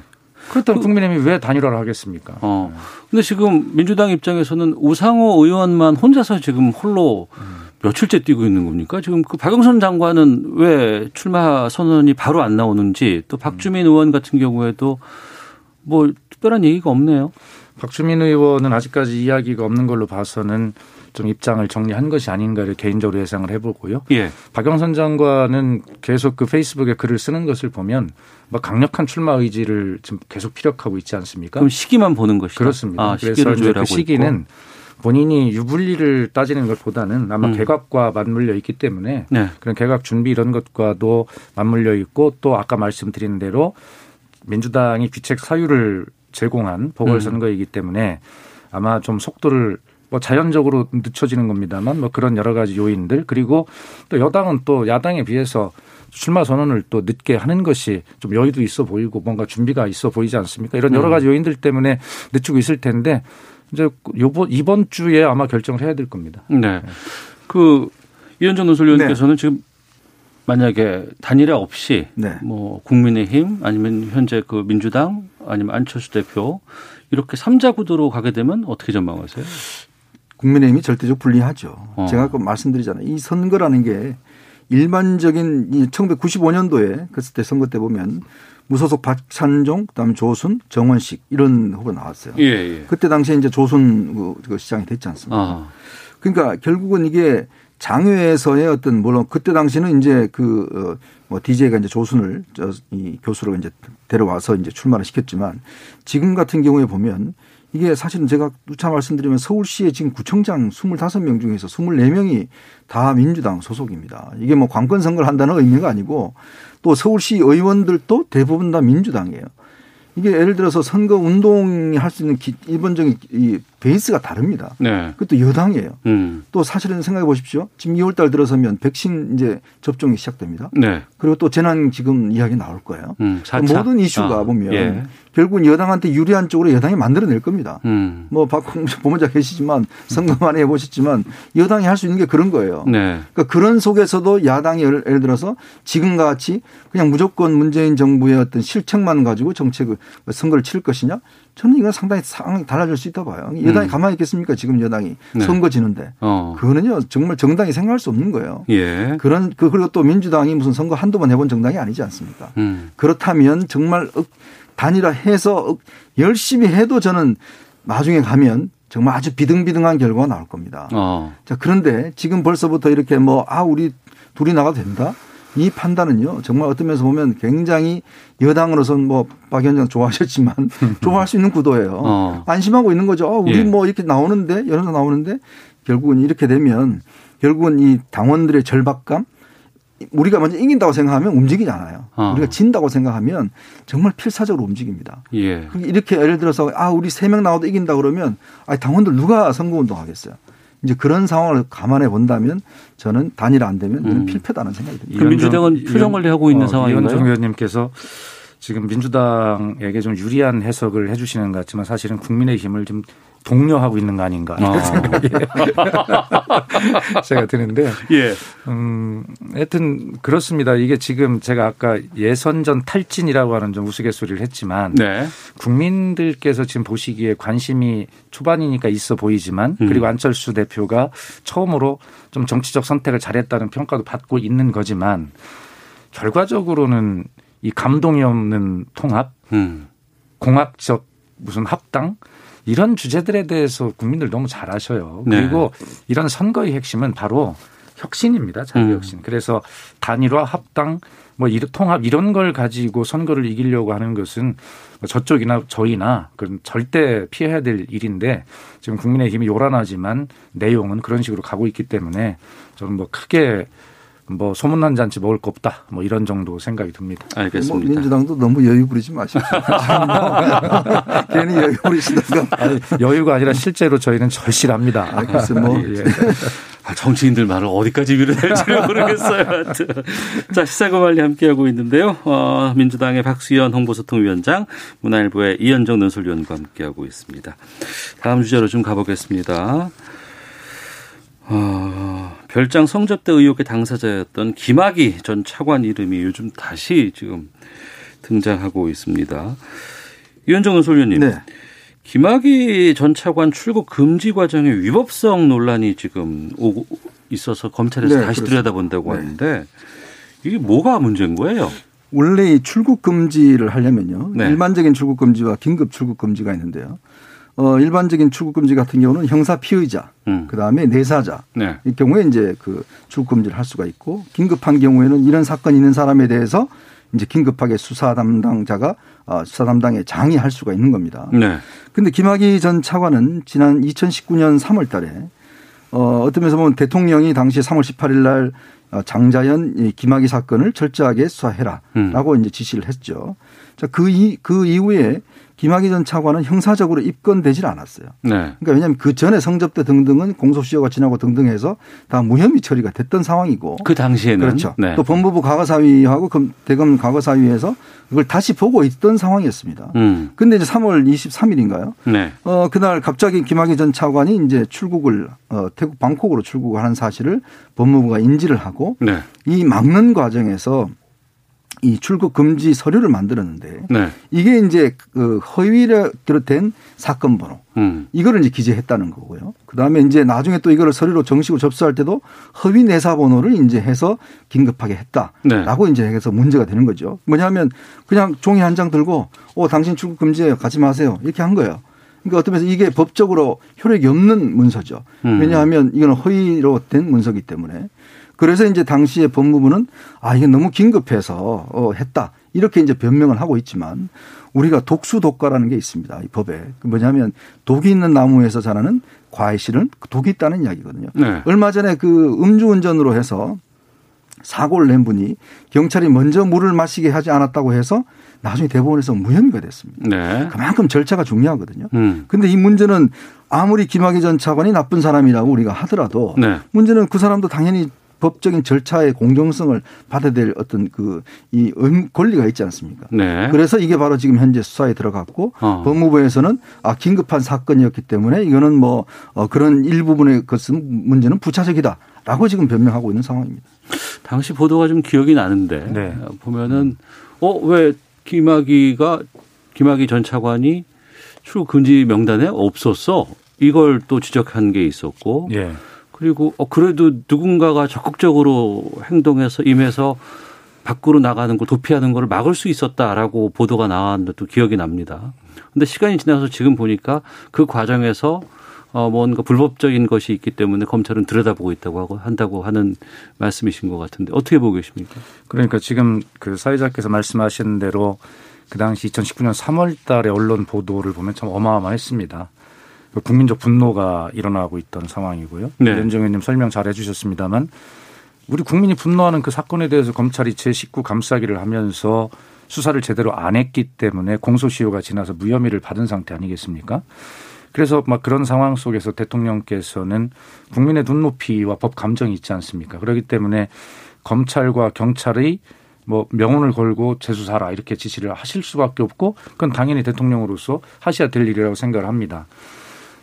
[SPEAKER 10] 그렇다면 그, 국민의힘이 왜 단일화를 하겠습니까? 어.
[SPEAKER 1] 근데 지금 민주당 입장에서는 우상호 의원만 혼자서 지금 홀로 며칠째 뛰고 있는 겁니까? 지금 그 박영선 장관은 왜 출마 선언이 바로 안 나오는지 또 박주민 의원 같은 경우에도 뭐 특별한 얘기가 없네요.
[SPEAKER 10] 박주민 의원은 아직까지 이야기가 없는 걸로 봐서는 좀 입장을 정리한 것이 아닌가를 개인적으로 예상을 해보고요. 예. 박영선 장관은 계속 그 페이스북에 글을 쓰는 것을 보면 뭐 강력한 출마 의지를 지금 계속 피력하고 있지 않습니까?
[SPEAKER 1] 그럼 시기만 보는 것이죠.
[SPEAKER 10] 그렇습니다. 아, 그래서 이제 그 시기는 있고. 본인이 유불리를 따지는 것보다는 아마 음. 개각과 맞물려 있기 때문에 네. 그런 개각 준비 이런 것과도 맞물려 있고 또 아까 말씀드린 대로 민주당이 귀책 사유를 제공한 보궐선거이기 음. 때문에 아마 좀 속도를 뭐 자연적으로 늦춰지는 겁니다만 뭐 그런 여러 가지 요인들 그리고 또 여당은 또 야당에 비해서 출마 선언을 또 늦게 하는 것이 좀 여유도 있어 보이고 뭔가 준비가 있어 보이지 않습니까? 이런 여러 음. 가지 요인들 때문에 늦추고 있을 텐데 이제 요번 이번 주에 아마 결정을 해야 될 겁니다.
[SPEAKER 1] 네. 그 이현정 논설위원께서는 네. 지금 만약에 단일화 없이 네. 뭐 국민의힘 아니면 현재 그 민주당 아니면 안철수 대표 이렇게 삼자 구도로 가게 되면 어떻게 전망하세요?
[SPEAKER 9] 국민의힘이 절대적 불리하죠. 어. 제가 아까 말씀드리잖아요. 이 선거라는 게 일반적인 1995년도에 그때 때 선거 때 보면 무소속 박찬종, 그다음에 조순, 정원식 이런 후보 나왔어요. 예, 예. 그때 당시에 이제 조순 그, 그 시장이 됐지 않습니까? 아. 그러니까 결국은 이게 장외에서의 어떤 물론 그때 당시는 이제 그뭐 어, DJ가 이제 조순을 저 이 교수로 이제 데려와서 이제 출마를 시켰지만 지금 같은 경우에 보면 이게 사실은 제가 누차 말씀드리면 서울시에 지금 구청장 25명 중에서 24명이 다 민주당 소속입니다. 이게 뭐 관권 선거를 한다는 의미가 아니고 또 서울시 의원들도 대부분 다 민주당이에요. 이게 예를 들어서 선거 운동이 할 수 있는 기, 일본적인 이 베이스가 다릅니다. 네. 그것도 여당이에요. 음. 또 사실은 생각해 보십시오. 지금 2월 달 들어서면 백신 이제 접종이 시작됩니다. 네. 그리고 또 재난 지금 이야기 나올 거예요. 음, 모든 이슈가 아, 보면 예. 결국은 여당한테 유리한 쪽으로 여당이 만들어낼 겁니다. 음. 뭐 박홍수 부모자 계시지만 선거 많이 해보셨지만 여당이 할 수 있는 게 그런 거예요. 네. 그러니까 그런 속에서도 야당이 예를, 예를 들어서 지금과 같이 그냥 무조건 문재인 정부의 어떤 실책만 가지고 정책을 선거를 치를 것이냐 저는 이건 상당히 상황이 달라질 수 있다 봐요. 여당이 음. 가만히 있겠습니까? 지금 여당이 네. 선거 지는데. 어. 그거는요 정말 정당이 생각할 수 없는 거예요. 예. 그런 그 그리고 또 민주당이 무슨 선거 한두 번 해본 정당이 아니지 않습니까? 음. 그렇다면 정말 단일화해서 열심히 해도 저는 나중에 가면 정말 아주 비등비등한 결과가 나올 겁니다. 어. 자 그런데 지금 벌써부터 이렇게 뭐 아 우리 둘이 나가도 된다. 이 판단은요 정말 어떤 면에서 보면 굉장히 여당으로서는 뭐박 위원장 좋아하셨지만 좋아할 수 있는 구도예요. 어. 안심하고 있는 거죠. 어, 우리 예. 뭐 이렇게 나오는데 여론조 나오는데 결국은 이렇게 되면 결국은 이 당원들의 절박감 우리가 먼저 이긴다고 생각하면 움직이잖아요. 어. 우리가 진다고 생각하면 정말 필사적으로 움직입니다. 예. 이렇게 예를 들어서 아 우리 세 명 나와도 이긴다 그러면 아 당원들 누가 선거운동 하겠어요. 이제 그런 상황을 감안해 본다면 저는 단일 안 되면 음. 필패다는 생각이 듭니다.
[SPEAKER 1] 민주당은 표정 관리하고 있는 어, 상황인가요?
[SPEAKER 10] 이현정 의원님께서 지금 민주당에게 좀 유리한 해석을 해주시는 것 같지만 사실은 국민의힘을 좀 독려하고 있는 거 아닌가 이런 아. 생각이 제가 드는데 예. 음, 하여튼 그렇습니다. 이게 지금 제가 아까 예선전 탈진이라고 하는 좀 우스갯소리를 했지만 네. 국민들께서 지금 보시기에 관심이 초반이니까 있어 보이지만 음. 그리고 안철수 대표가 처음으로 좀 정치적 선택을 잘했다는 평가도 받고 있는 거지만 결과적으로는 이 감동이 없는 통합, 음. 공학적 무슨 합당 이런 주제들에 대해서 국민들 너무 잘 아셔요. 네. 그리고 네. 이런 선거의 핵심은 바로 혁신입니다. 자유 혁신. 음. 그래서 단일화, 합당, 뭐 통합 이런 걸 가지고 선거를 이기려고 하는 것은 뭐 저쪽이나 저희나 그런 절대 피해야 될 일인데 지금 국민의힘이 요란하지만 내용은 그런 식으로 가고 있기 때문에 저는 뭐 크게 뭐 소문난 잔치 먹을 거 없다. 뭐 이런 정도 생각이 듭니다.
[SPEAKER 1] 알겠습니다. 뭐
[SPEAKER 9] 민주당도 너무 여유 부리지 마십시오. 괜히 여유 부리시다가
[SPEAKER 10] 아니, 여유가 아니라 실제로 저희는 절실합니다.
[SPEAKER 9] 아, 글쎄 뭐 예.
[SPEAKER 1] 아, 정치인들 말을 어디까지 밀어낼지 모르겠어요. 자, 시사고말리 함께하고 있는데요. 어, 민주당의 박수현 홍보소통위원장, 문화일보의 이현정 논설위원과 함께하고 있습니다. 다음 주제로 좀 가보겠습니다. 어, 별장 성접대 의혹의 당사자였던 김학의 전 차관 이름이 요즘 다시 지금 등장하고 있습니다. 이현정 의소위원님. 네. 김학의 전 차관 출국 금지 과정의 위법성 논란이 지금 오고 있어서 검찰에서 네, 다시 들여다본다고 네. 하는데 이게 뭐가 문제인 거예요?
[SPEAKER 9] 원래 이 출국 금지를 하려면요. 네. 일반적인 출국 금지와 긴급 출국 금지가 있는데요. 어, 일반적인 출국 금지 같은 경우는 형사 피의자, 음. 그 다음에 내사자 네. 이 경우에 이제 그 출국 금지를 할 수가 있고 긴급한 경우에는 이런 사건이 있는 사람에 대해서 이제 긴급하게 수사 담당자가 어, 수사 담당에 장의할 수가 있는 겁니다. 네. 근데 김학의 전 차관은 지난 2019년 3월 달에 어, 어떤 면에서 보면 대통령이 당시 3월 18일 날 어, 장자연 김학의 사건을 철저하게 수사해라 라고 음. 이제 지시를 했죠. 자, 그, 이, 그 이후에 김학의 전 차관은 형사적으로 입건되질 않았어요. 네. 그러니까 왜냐하면 그 전에 성접대 등등은 공소시효가 지나고 등등 해서 다 무혐의 처리가 됐던 상황이고.
[SPEAKER 1] 그 당시에는.
[SPEAKER 9] 그렇죠. 네. 또 법무부 과거사위하고 대검 과거사위에서 그걸 다시 보고 있던 상황이었습니다. 음. 근데 이제 3월 23일인가요? 네. 어, 그날 갑자기 김학의 전 차관이 이제 출국을 어, 태국 방콕으로 출국을 하는 사실을 법무부가 인지를 하고 네. 이 막는 과정에서 이 출국 금지 서류를 만들었는데 네. 이게 이제 그 허위를 비롯된 사건 번호 음. 이거를 이제 기재했다는 거고요. 그다음에 이제 나중에 또 이거를 서류로 정식으로 접수할 때도 허위 내사 번호를 이제 해서 긴급하게 했다라고 네. 이제 해서 문제가 되는 거죠. 뭐냐면 그냥 종이 한 장 들고 어 당신 출국 금지예요. 가지 마세요. 이렇게 한 거예요. 그러니까 어떤 면에서 이게 법적으로 효력이 없는 문서죠. 음. 왜냐하면 이거는 허위로 된 문서기 때문에 그래서 이제 당시에 법무부는 아 이게 너무 긴급해서 어 했다 이렇게 이제 변명을 하고 있지만 우리가 독수 독과라는 게 있습니다. 이 법에. 그 뭐냐면 독이 있는 나무에서 자라는 과일 씨는 독이 있다는 이야기거든요. 네. 얼마 전에 그 음주운전으로 해서 사고를 낸 분이 경찰이 먼저 물을 마시게 하지 않았다고 해서 나중에 대법원에서 무혐의가 됐습니다. 네. 그만큼 절차가 중요하거든요. 음. 근데 이 문제는 아무리 김학의 전 차관이 나쁜 사람이라고 우리가 하더라도 네. 문제는 그 사람도 당연히 법적인 절차의 공정성을 받아야 될 어떤 그 이 권리가 있지 않습니까? 네. 그래서 이게 바로 지금 현재 수사에 들어갔고 어. 법무부에서는 아 긴급한 사건이었기 때문에 이거는 뭐 어, 그런 일부분의 것은 문제는 부차적이다라고 지금 변명하고 있는 상황입니다.
[SPEAKER 1] 당시 보도가 좀 기억이 나는데 네. 보면은 어 왜 김학의가 김학의 전 차관이 출국 금지 명단에 없었어. 이걸 또 지적한 게 있었고. 예. 그리고 어 그래도 누군가가 적극적으로 행동해서 임해서 밖으로 나가는 걸 도피하는 걸 막을 수 있었다라고 보도가 나왔는데 또 기억이 납니다. 근데 시간이 지나서 지금 보니까 그 과정에서 어 뭔가 불법적인 것이 있기 때문에 검찰은 들여다보고 있다고 하고 한다고 하는 말씀이신 것 같은데 어떻게 보고 계십니까?
[SPEAKER 10] 그러니까 지금 그 사회자께서 말씀하신 대로 그 당시 2019년 3월 달에 언론 보도를 보면 참 어마어마했습니다. 그 국민적 분노가 일어나고 있던 상황이고요. 네. 연정 의원님 설명 잘 해주셨습니다만 우리 국민이 분노하는 그 사건에 대해서 검찰이 제19 감싸기를 하면서 수사를 제대로 안 했기 때문에 공소시효가 지나서 무혐의를 받은 상태 아니겠습니까? 그래서 막 그런 상황 속에서 대통령께서는 국민의 눈높이와 법 감정이 있지 않습니까? 그렇기 때문에 검찰과 경찰의 뭐 명운을 걸고 재수사라 이렇게 지시를 하실 수밖에 없고 그건 당연히 대통령으로서 하셔야 될 일이라고 생각을 합니다.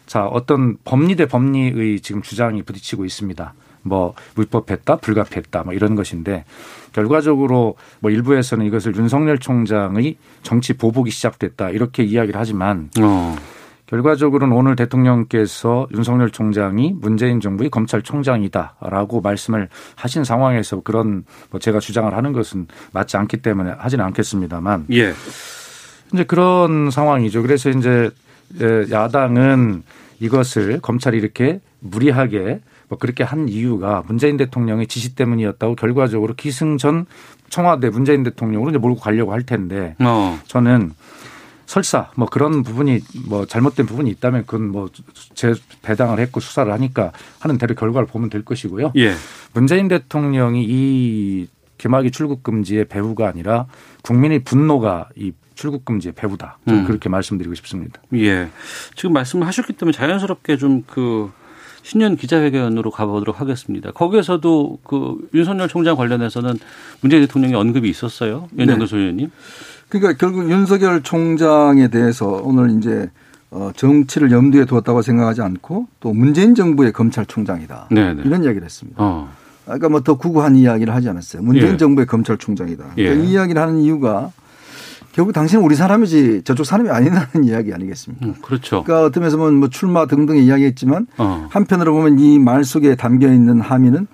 [SPEAKER 10] 자, 어떤 법리 대 법리의 지금 주장이 부딪히고 있습니다. 뭐 불법했다, 불가피했다, 뭐 이런 것인데 결과적으로 뭐 일부에서는 이것을 윤석열 총장의 정치 보복이 시작됐다 이렇게 이야기를 하지만 어. 결과적으로는 오늘 대통령께서 윤석열 총장이 문재인 정부의 검찰총장이다라고 말씀을 하신 상황에서 그런 뭐 제가 주장을 하는 것은 맞지 않기 때문에 하지는 않겠습니다만. 예. 이제 그런 상황이죠. 그래서 이제 야당은 이것을 검찰이 이렇게 무리하게 뭐 그렇게 한 이유가 문재인 대통령의 지시 때문이었다고 결과적으로 기승전 청와대 문재인 대통령으로 이제 몰고 가려고 할 텐데 어. 저는 설사 뭐 그런 부분이 뭐 잘못된 부분이 있다면 그건 뭐재 배당을 했고 수사를 하니까 하는 대로 결과를 보면 될 것이고요. 예. 문재인 대통령이 이 개막이 출국 금지의 배후가 아니라 국민의 분노가 이 출국 금지의 배후다. 저는 음. 그렇게 말씀드리고 싶습니다.
[SPEAKER 1] 예. 지금 말씀을 하셨기 때문에 자연스럽게 좀 그 신년 기자회견으로 가보도록 하겠습니다. 거기에서도 그 윤석열 총장 관련해서는 문재인 대통령이 언급이 있었어요. 윤영근 네. 소위원님.
[SPEAKER 9] 그러니까 결국 윤석열 총장에 대해서 오늘 이제 어, 정치를 염두에 두었다고 생각하지 않고 또 문재인 정부의 검찰총장이다. 네네. 네. 이런 이야기를 했습니다. 어. 그러니까 뭐 더 구구한 이야기를 하지 않았어요. 문재인 예. 정부의 검찰총장이다. 그러니까 예. 이 이야기를 하는 이유가 결국 당신은 우리 사람이지 저쪽 사람이 아니라는 이야기 아니겠습니까? 음,
[SPEAKER 1] 그렇죠.
[SPEAKER 9] 그러니까 어떤 면에서 보면 뭐 출마 등등의 이야기했지만 어. 한편으로 보면 이 말 속에 담겨 있는 함의는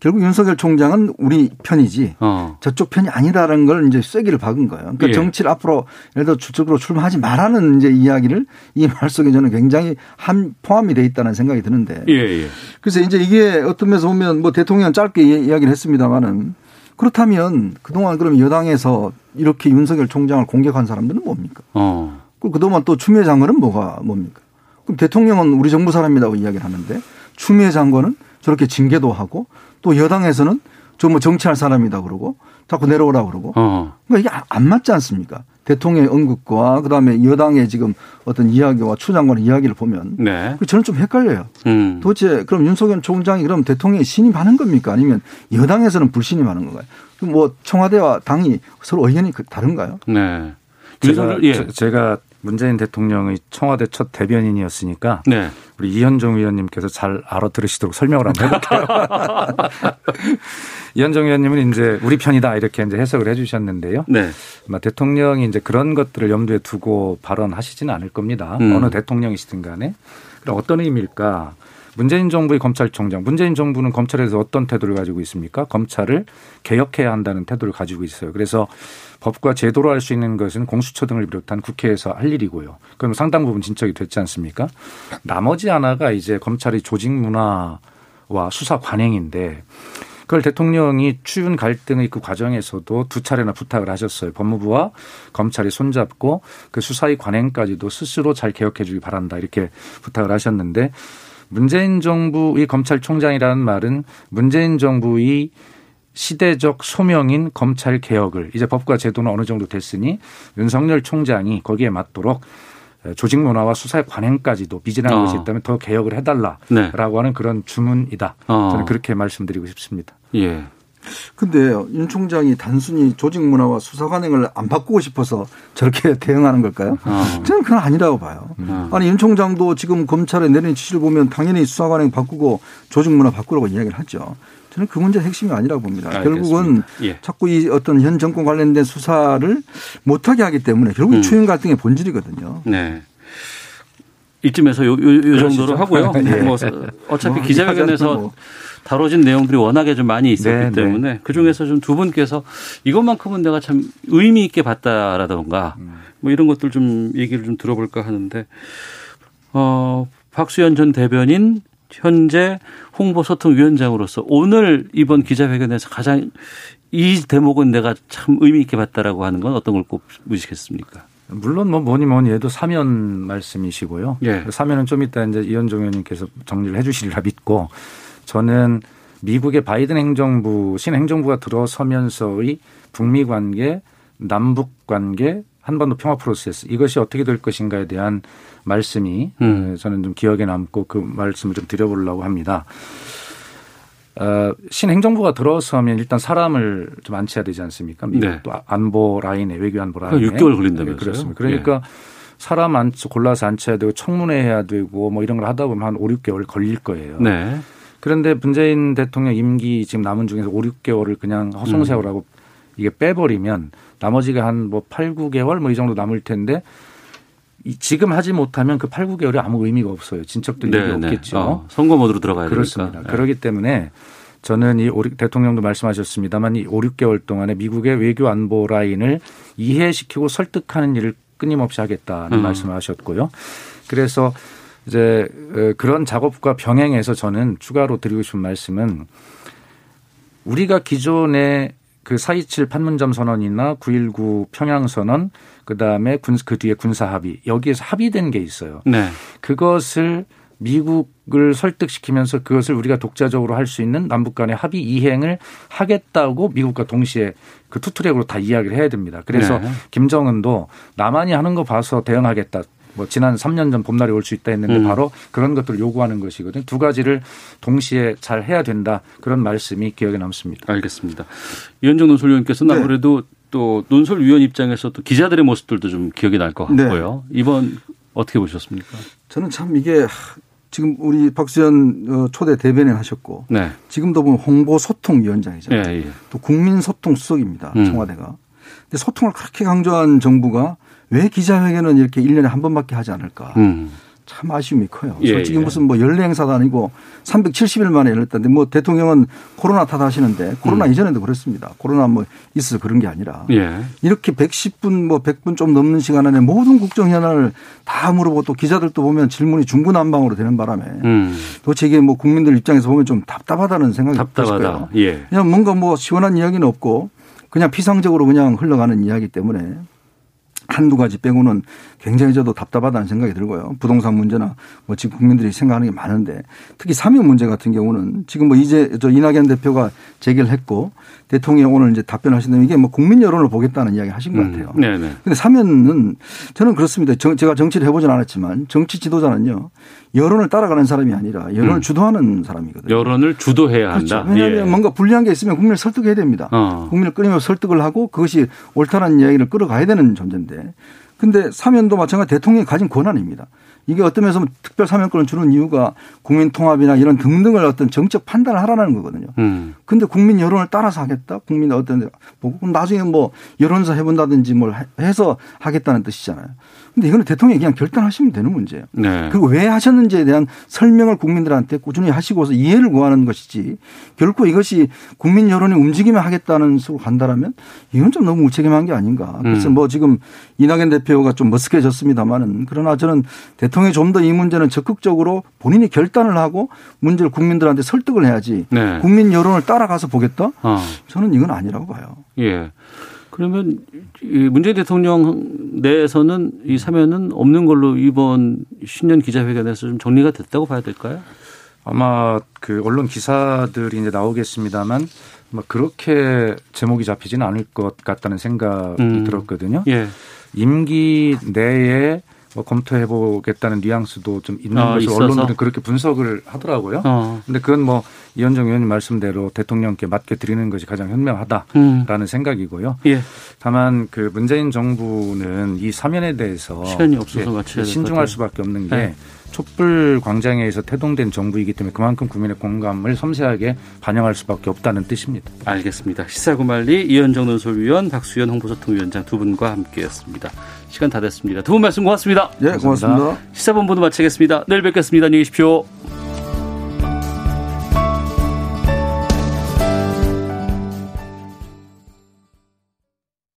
[SPEAKER 9] 결국 윤석열 총장은 우리 편이지 어. 저쪽 편이 아니다라는 걸 이제 쐐기를 박은 거예요. 그러니까 예. 정치를 앞으로 예를 들어 주적으로 출마하지 말라는 이제 이야기를 이 말 속에 저는 굉장히 한 포함이 돼 있다는 생각이 드는데. 예, 예. 그래서 이제 이게 어떤 면에서 보면 뭐 대통령 짧게 이야기를 했습니다마는 그렇다면 그동안 그럼 여당에서 이렇게 윤석열 총장을 공격한 사람들은 뭡니까? 어. 그동안 또 추미애 장관은 뭐가 뭡니까? 그럼 대통령은 우리 정부 사람이라고 이야기를 하는데 추미애 장관은 저렇게 징계도 하고 또 여당에서는 저 뭐 정치할 사람이다 그러고 자꾸 내려오라 그러고 어. 그러니까 이게 안 맞지 않습니까? 대통령의 언급과 그다음에 여당의 지금 어떤 이야기와 추 장관의 이야기를 보면 네. 저는 좀 헷갈려요. 음. 도대체 그럼 윤석열 총장이 그럼 대통령에 신임하는 겁니까? 아니면 여당에서는 불신임하는 건가요? 뭐 청와대와 당이 서로 의견이 그 다른가요? 네.
[SPEAKER 10] 제가, 예. 제가 문재인 대통령의 청와대 첫 대변인이었으니까 네. 우리 이현종 위원님께서 잘 알아들으시도록 설명을 한번 해볼게요. 이현종 위원님은 이제 우리 편이다 이렇게 이제 해석을 해주셨는데요. 네. 대통령이 이제 그런 것들을 염두에 두고 발언하시지는 않을 겁니다. 음. 어느 대통령이시든 간에. 그럼 어떤 의미일까? 문재인 정부의 검찰총장, 문재인 정부는 검찰에서 어떤 태도를 가지고 있습니까? 검찰을 개혁해야 한다는 태도를 가지고 있어요. 그래서 법과 제도로 할 수 있는 것은 공수처 등을 비롯한 국회에서 할 일이고요. 그럼 상당 부분 진척이 됐지 않습니까? 나머지 하나가 이제 검찰의 조직 문화와 수사 관행인데 그걸 대통령이 추윤 갈등의 그 과정에서도 두 차례나 부탁을 하셨어요. 법무부와 검찰이 손잡고 그 수사의 관행까지도 스스로 잘 개혁해 주기 바란다. 이렇게 부탁을 하셨는데 문재인 정부의 검찰총장이라는 말은 문재인 정부의 시대적 소명인 검찰 개혁을 이제 법과 제도는 어느 정도 됐으니 윤석열 총장이 거기에 맞도록 조직 문화와 수사의 관행까지도 미진한 어. 것이 있다면 더 개혁을 해달라라고 네. 하는 그런 주문이다. 어. 저는 그렇게 말씀드리고 싶습니다.
[SPEAKER 9] 예. 근데 윤 총장이 단순히 조직 문화와 수사 관행을 안 바꾸고 싶어서 저렇게 대응하는 걸까요? 어. 저는 그건 아니라고 봐요. 음. 아니 윤 총장도 지금 검찰의 내린 지시를 보면 당연히 수사 관행 바꾸고 조직 문화 바꾸라고 이야기를 하죠. 저는 그 문제 핵심이 아니라고 봅니다. 알겠습니다. 결국은 예. 자꾸 이 어떤 현 정권 관련된 수사를 못하게 하기 때문에 결국 음. 추행 갈등의 본질이거든요. 네.
[SPEAKER 1] 이쯤에서 요, 요, 요 정도로 하고요. 네. 뭐 어차피 뭐 기자회견에서 뭐. 다뤄진 내용들이 워낙에 좀 많이 있었기 네, 네. 때문에 네. 그 중에서 좀 두 분께서 이것만큼은 내가 참 의미 있게 봤다라던가 음. 뭐 이런 것들 좀 얘기를 좀 들어볼까 하는데 어 박수현 전 대변인 현재 홍보소통위원장으로서 오늘 이번 기자회견에서 가장 이 대목은 내가 참 의미 있게 봤다라고 하는 건 어떤 걸 꼽으시겠습니까?
[SPEAKER 10] 물론 뭐 뭐니 뭐니 해도 사면 말씀이시고요. 예. 사면은 좀 이따 이제 이현종 의원님께서 정리를 해 주시리라 믿고 저는 미국의 바이든 행정부 신행정부가 들어서면서의 북미 관계, 남북 관계, 한반도 평화 프로세스 이것이 어떻게 될 것인가에 대한 말씀이 음. 어, 저는 좀 기억에 남고 그 말씀을 좀 드려보려고 합니다. 어, 신행정부가 들어서면 일단 사람을 좀 안치해야 되지 않습니까? 미국 네. 또 안보 라인에 외교 안보 라인에
[SPEAKER 1] 6개월 걸린다면서요?
[SPEAKER 10] 네, 그렇습니다. 그러니까 예. 사람 안 골라서 안치해야 되고 청문회 해야 되고 뭐 이런 걸 하다 보면 한 5, 6개월 걸릴 거예요. 네. 그런데 문재인 대통령 임기 지금 남은 중에서 5, 6개월을 그냥 허송세월하고 음. 이게 빼버리면 나머지가 한 뭐 8, 9개월 뭐 이 정도 남을 텐데 지금 하지 못하면 그 8, 9개월이 아무 의미가 없어요. 진척도 네, 의미가 네. 없겠죠. 어,
[SPEAKER 1] 선거 모드로 들어가야
[SPEAKER 10] 그렇습니다.
[SPEAKER 1] 되니까.
[SPEAKER 10] 네. 그렇기 때문에 저는 이 대통령도 말씀하셨습니다만 이 5, 6개월 동안에 미국의 외교 안보 라인을 이해시키고 설득하는 일을 끊임없이 하겠다는 음. 말씀을 하셨고요. 그래서 이제 어, 그런 작업과 병행해서 저는 추가로 드리고 싶은 말씀은 우리가 기존에 그 4.27 판문점 선언이나 9.19 평양 선언 그다음에 군, 그 뒤에 군사 합의 여기에서 합의된 게 있어요. 네. 그것을 미국을 설득시키면서 그것을 우리가 독자적으로 할 수 있는 남북 간의 합의 이행을 하겠다고 미국과 동시에 그 투트랙으로 다 이야기를 해야 됩니다. 그래서 네. 김정은도 남한이 하는 거 봐서 대응하겠다. 뭐 지난 3년 전 봄날이 올 수 있다 했는데 음. 바로 그런 것들을 요구하는 것이거든요. 두 가지를 동시에 잘 해야 된다. 그런 말씀이 기억에 남습니다.
[SPEAKER 1] 알겠습니다. 이현정 논설위원께서는 네. 아무래도 또 논설위원 입장에서 또 기자들의 모습들도 좀 기억이 날것 네. 같고요. 네. 이번 어떻게 보셨습니까?
[SPEAKER 9] 저는 참 이게 지금 우리 박수현 어, 초대 대변인 하셨고 네. 지금도 보면 홍보 소통 위원장이잖아요. 예, 예. 또 국민 소통 수석입니다. 음. 청와대가. 근데 소통을 그렇게 강조한 정부가 왜 기자회견은 이렇게 1년에 한 번밖에 하지 않을까. 음. 참 아쉬움이 커요. 예, 솔직히 예. 무슨 뭐 연례 행사도 아니고 370일 만에 열렸다는데 뭐 대통령은 코로나 탓하시는데 코로나 음. 이전에도 그랬습니다. 코로나 뭐 있어서 그런 게 아니라 예. 이렇게 110분 뭐 100분 좀 넘는 시간 안에 모든 국정 현안을 다 물어보고 또 기자들도 보면 질문이 중구난방으로 되는 바람에 음. 도대체 이게 뭐 국민들 입장에서 보면 좀 답답하다는 생각이 답답하다. 예. 그냥 뭔가 뭐 시원한 이야기는 없고 그냥 피상적으로 그냥 흘러가는 이야기 때문에 한두 가지 빼고는 굉장히 저도 답답하다는 생각이 들고요. 부동산 문제나 뭐 지금 국민들이 생각하는 게 많은데 특히 사면 문제 같은 경우는 지금 뭐 이제 저 이낙연 대표가 제기를 했고 대통령이 오늘 이제 답변하신다면 이게 뭐 국민 여론을 보겠다는 이야기 하신 것 음. 같아요. 음. 네네. 근데 사면은 저는 그렇습니다. 제가 정치를 해보진 않았지만 정치 지도자는요 여론을 따라가는 사람이 아니라 여론을 음. 주도하는 사람이거든요.
[SPEAKER 1] 여론을 주도해야 한다.
[SPEAKER 9] 그렇죠. 왜냐하면 예. 뭔가 불리한 게 있으면 국민을 설득해야 됩니다. 어. 국민을 끊임없이 설득을 하고 그것이 옳다는 이야기를 끌어가야 되는 존재인데 근데 사면도 마찬가지 대통령이 가진 권한입니다. 이게 어떤 면에서 특별 사면권을 주는 이유가 국민 통합이나 이런 등등을 어떤 정책 판단을 하라는 거거든요. 음. 근데 국민 여론을 따라서 하겠다? 국민 어떤 보고 나중에 뭐 여론조사 해본다든지 뭘 해서 하겠다는 뜻이잖아요. 근데 이거는 대통령이 그냥 결단하시면 되는 문제예요. 네. 그리고 왜 하셨는지에 대한 설명을 국민들한테 꾸준히 하시고서 이해를 구하는 것이지 결코 이것이 국민 여론이 움직이면 하겠다는 식으로 간다라면 이건 좀 너무 무책임한 게 아닌가. 그래서 음. 뭐 지금 이낙연 대표가 좀 머쓱해졌습니다만은 그러나 저는 대통령이 좀 더 이 문제는 적극적으로 본인이 결단을 하고 문제를 국민들한테 설득을 해야지 네. 국민 여론을 따라가서 보겠다? 어. 저는 이건 아니라고 봐요.
[SPEAKER 1] 예. 그러면 문재인 대통령 내에서는 이 사면은 없는 걸로 이번 신년 기자회견에서 좀 정리가 됐다고 봐야 될까요?
[SPEAKER 10] 아마 그 언론 기사들이 이제 나오겠습니다만 뭐 그렇게 제목이 잡히지는 않을 것 같다는 생각이 음. 들었거든요. 예. 임기 내에 뭐 검토해 보겠다는 뉘앙스도 좀 있는 어, 것을 언론들은 그렇게 분석을 하더라고요. 어. 근데 그건 뭐 이현정 의원님 말씀대로 대통령께 맡겨 드리는 것이 가장 현명하다라는 음. 생각이고요. 예. 다만 그 문재인 정부는 이 사면에 대해서
[SPEAKER 1] 시간이 없어서 같이
[SPEAKER 10] 신중할 수밖에 없는 게 네. 촛불 광장에서 태동된 정부이기 때문에 그만큼 국민의 공감을 섬세하게 반영할 수밖에 없다는 뜻입니다.
[SPEAKER 1] 알겠습니다. 시사구말리 이현정 논설위원 박수현 홍보소통위원장 두 분과 함께했습니다. 시간 다 됐습니다. 두 분 말씀 고맙습니다.
[SPEAKER 9] 네, 고맙습니다.
[SPEAKER 1] 시사본부도 마치겠습니다. 내일 뵙겠습니다. 안녕히 계십시오.